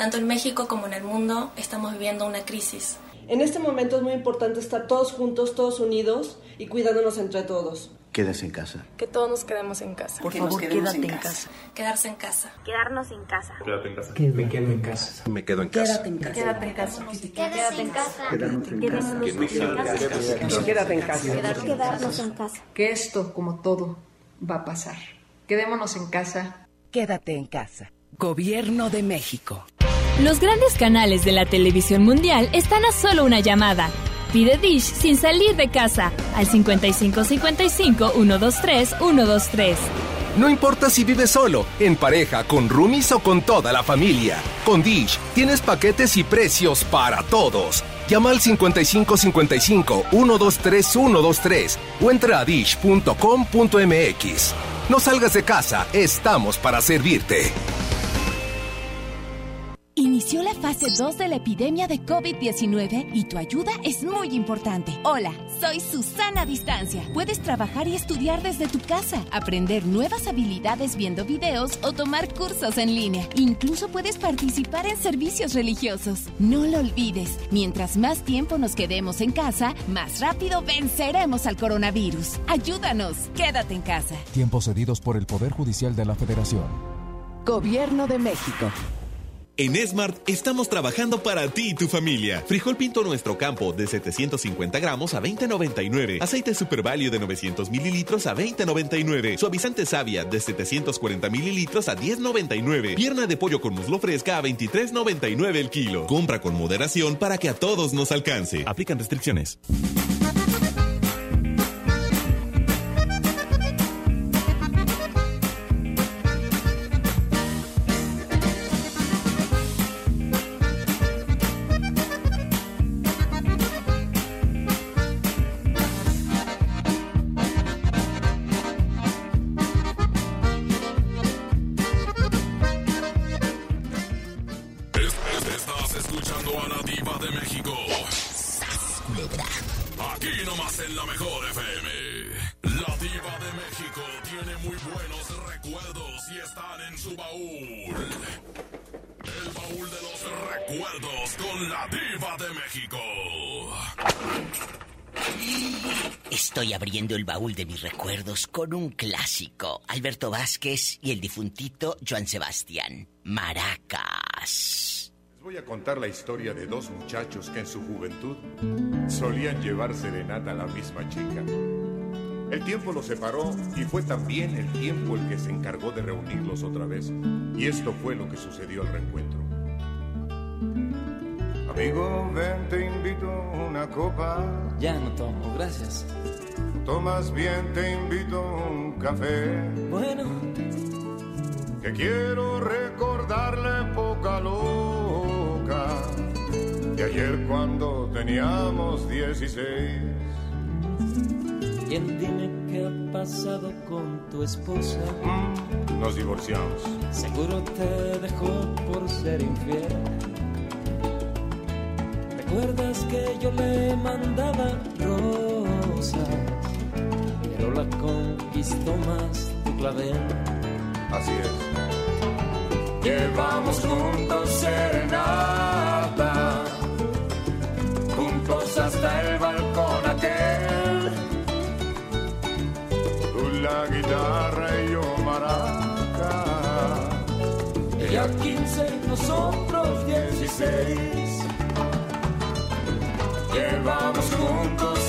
Tanto en México como en el mundo estamos viviendo una crisis. En este momento es muy importante estar todos juntos, todos unidos y cuidándonos entre todos. Quédese en casa. Que todos nos quedemos en casa. Por favor, quédate en casa. Quedarse en casa. Quedarnos en casa. Quédate en casa. Me quedo en casa. Me quedo en casa. en casa. Quédate en casa. Quédate en casa. Quedarnos en casa. Quédate en casa. Quedarnos en casa. Que esto, como todo, va a pasar. Quedémonos en casa. Quédate en casa. Gobierno de México. Los grandes canales de la televisión mundial están a solo una llamada. Pide Dish sin salir de casa al 5555 123 123. No importa si vives solo, en pareja, con roomies o con toda la familia. Con Dish tienes paquetes y precios para todos. Llama al 5555 123 123 o entra a dish.com.mx. No salgas de casa, estamos para servirte. Inició la fase 2 de la epidemia de COVID-19 y tu ayuda es muy importante. Hola, soy Susana Distancia. Puedes trabajar y estudiar desde tu casa, aprender nuevas habilidades viendo videos o tomar cursos en línea. Incluso puedes participar en servicios religiosos. No lo olvides, mientras más tiempo nos quedemos en casa, más rápido venceremos al coronavirus. Ayúdanos, quédate en casa. Tiempos cedidos por el Poder Judicial de la Federación. Gobierno de México. En Smart estamos trabajando para ti y tu familia. Frijol pinto nuestro campo de 750 gramos a 20.99. Aceite Super Value de 900 mililitros a 20.99. Suavizante Savia de 740 mililitros a 10.99. Pierna de pollo con muslo fresca a 23.99 el kilo. Compra con moderación para que a todos nos alcance. Aplican restricciones. Baúl de mis recuerdos con un clásico. Alberto Vázquez y el difuntito Joan Sebastián. Maracas. Les voy a contar la historia de dos muchachos que en su juventud solían llevar serenata a la misma chica. El tiempo los separó y fue también el tiempo el que se encargó de reunirlos otra vez. Y esto fue lo que sucedió al reencuentro. Amigo, ven, te invito a una copa. Ya no tomo, gracias. Tomas bien, te invito a un café. Bueno. Que quiero recordar la época loca de ayer cuando teníamos 16. Y dime qué ha pasado con tu esposa. Nos divorciamos. Seguro te dejó por ser infiel. ¿Recuerdas que yo le mandaba rosas? Pero la conquistó más tu clavel. Así es. Llevamos juntos serenata, juntos hasta el balcón aquel. Tú la guitarra y yo maraca. Ella 15, nosotros 16. Llevamos juntos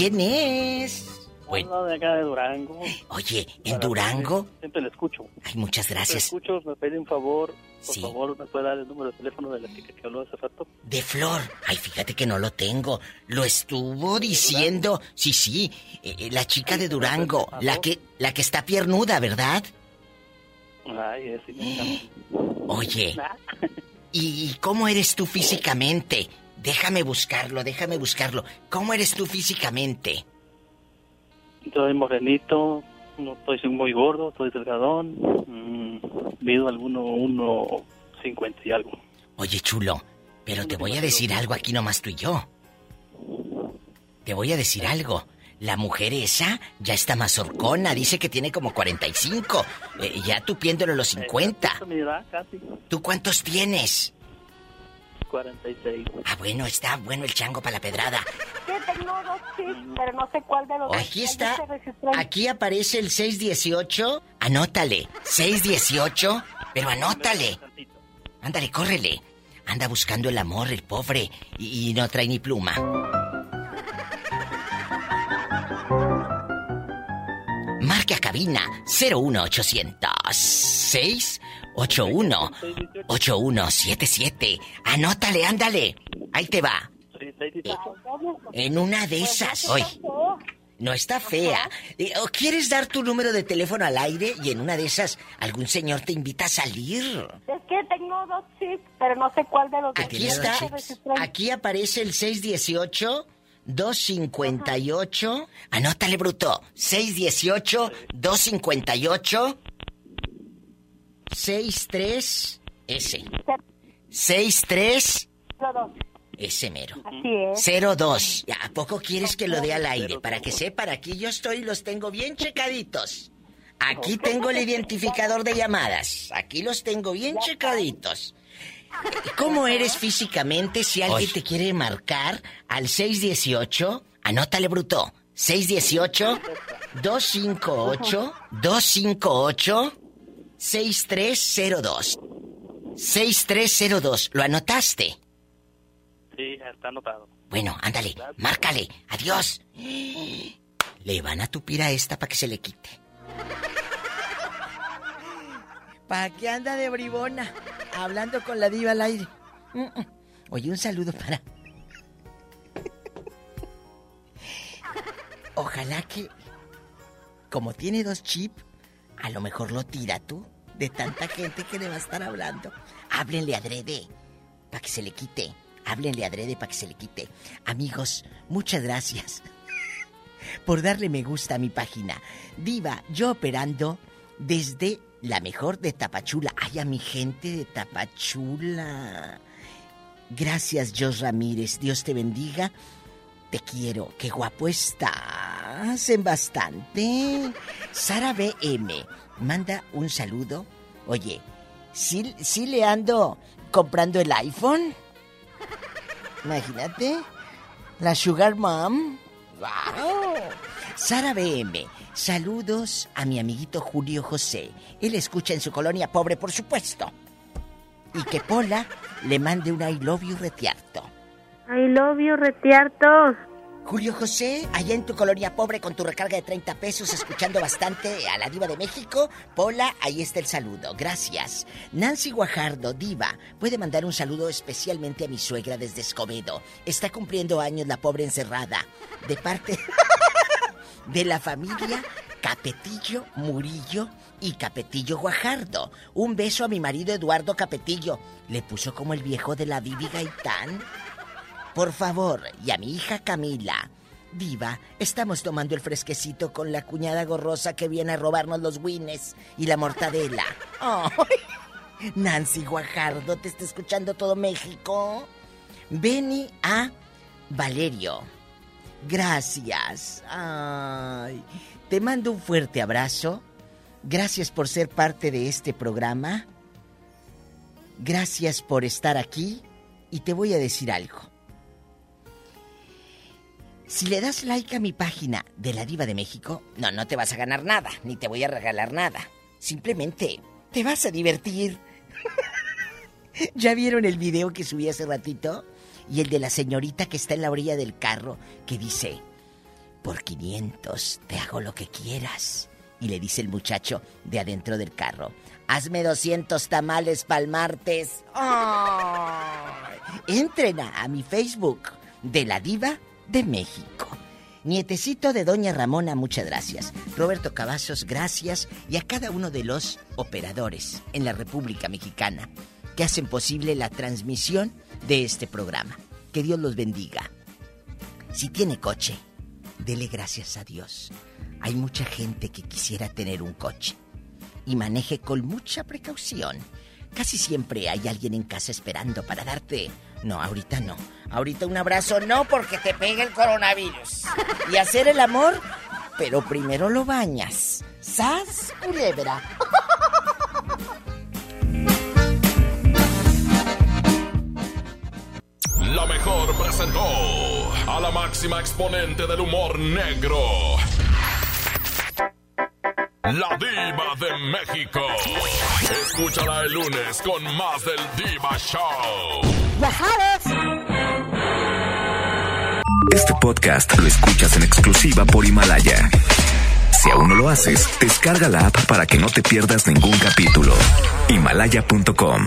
¿Quién es? Hola, de acá de Durango. Oye, ¿en Para Durango? servirle, Siempre le escucho. Ay, muchas Siempre gracias. le escucho, me pide un favor. Por Sí. favor, ¿me puede dar el número de teléfono de la chica que habló hace rato? De Flor. Ay, fíjate que no lo tengo. Lo estuvo diciendo. Sí, sí. eh, eh, la chica de Durango. La que, la que está piernuda, ¿verdad? Ay, es sí, me encanta. Oye. ¿Y cómo eres tú físicamente? Déjame buscarlo, déjame buscarlo. ¿Cómo eres tú físicamente? Estoy morenito, no estoy muy gordo, estoy delgadón. Mm, mido alguno, uno cincuenta y algo. Oye, chulo, pero te voy a decir algo aquí nomás tú y yo. Te voy a decir algo. La mujer esa ya está más horcona, dice que tiene como 45. Eh, ya tú piéndolo los 50. Esa es mi edad, casi. ¿Tú cuántos tienes? 46. Ah, bueno, está bueno el chango para la pedrada. Sí, tengo dos chips, pero no sé cuál de los dos. Aquí está. Aquí aparece el 618. Anótale. 618. Pero anótale. Ándale, córrele. Anda buscando el amor, el pobre. Y, y no trae ni pluma. Marque a cabina 01800 681 8177. Anótale, ándale. Ahí te va. En una de esas. Hoy. No está fea. Eh, ¿O quieres dar tu número de teléfono al aire y en una de esas algún señor te invita a salir? Es que tengo dos chips, pero no sé cuál de los dos. Aquí está. Aquí aparece el 618 258. Anótale, bruto. 618 258 63 S. 63 Los dos. ese mero. Así es. 02. ¿A poco quieres que lo dé al aire? Para que sepan, aquí yo estoy y los tengo bien checaditos. Aquí tengo el identificador de llamadas. Aquí los tengo bien checaditos. ¿Cómo eres físicamente si alguien te quiere marcar al 618? Anótale, bruto. 618-258-258-6302. 6302. ¿Lo anotaste? Sí, está anotado. Bueno, ándale, márcale. Adiós. Le van a tupir a esta para que se le quite. ¿Para qué anda de bribona? Hablando con la diva al aire. Oye, un saludo para. Ojalá que. Como tiene dos chips, a lo mejor lo tira tú. De tanta gente que le va a estar hablando. Háblenle adrede. Para que se le quite. háblenle Adrede para que se le quite. Amigos, muchas gracias por darle me gusta a mi página. Diva, yo operando desde la mejor de Tapachula. Ay, a mi gente de Tapachula. Gracias, Jos Ramírez. Dios te bendiga. Te quiero. Qué guapo estás. En bastante. Sara BM manda un saludo. Oye, ¿sí, ¿sí le ando comprando el iPhone? Imagínate. La Sugar Mom. ¡Wow! Sara BM, saludos a mi amiguito Julio José. Él escucha en su colonia pobre, por supuesto. Y que Pola le mande un I love you retiarto. I love you retiarto. Julio José, allá en tu colonia pobre con tu recarga de 30 pesos, escuchando bastante a la diva de México. Pola, ahí está el saludo. Gracias. Nancy Guajardo, diva, puede mandar un saludo especialmente a mi suegra desde Escobedo. Está cumpliendo años la pobre encerrada. De parte de la familia Capetillo Murillo y Capetillo Guajardo. Un beso a mi marido Eduardo Capetillo. Le puso como el viejo de la Bibi Gaitán. Por favor, y a mi hija Camila. Diva, estamos tomando el fresquecito con la cuñada gorrosa que viene a robarnos los wines y la mortadela. ¡Ay! Nancy Guajardo, te está escuchando todo México. Beni a Valerio. Gracias. Ay, te mando un fuerte abrazo. Gracias por ser parte de este programa. Gracias por estar aquí. Y te voy a decir algo. Si le das like a mi página de la Diva de México, no, no te vas a ganar nada, ni te voy a regalar nada. Simplemente te vas a divertir. ¿Ya vieron el video que subí hace ratito? Y el de la señorita que está en la orilla del carro, que dice, por 500 te hago lo que quieras. Y le dice el muchacho de adentro del carro, hazme 200 tamales pa'l martes. Entren a, a mi Facebook de la diva de México. Nietecito de Doña Ramona, muchas gracias. Roberto Cavazos, gracias. Y a cada uno de los operadores en la República Mexicana que hacen posible la transmisión de este programa. Que Dios los bendiga. Si tiene coche, dele gracias a Dios. Hay mucha gente que quisiera tener un coche y maneje con mucha precaución. Casi siempre hay alguien en casa esperando para darte. No, ahorita no. Ahorita un abrazo no porque te pega el coronavirus. Y hacer el amor, pero primero lo bañas. ¡Sas, culebra! La mejor presentó a la máxima exponente del humor negro. La diva de México. Escúchala el lunes con más del Diva Show. Este podcast lo escuchas en exclusiva por Himalaya. Si aún no lo haces, descarga la app para que no te pierdas ningún capítulo. Himalaya.com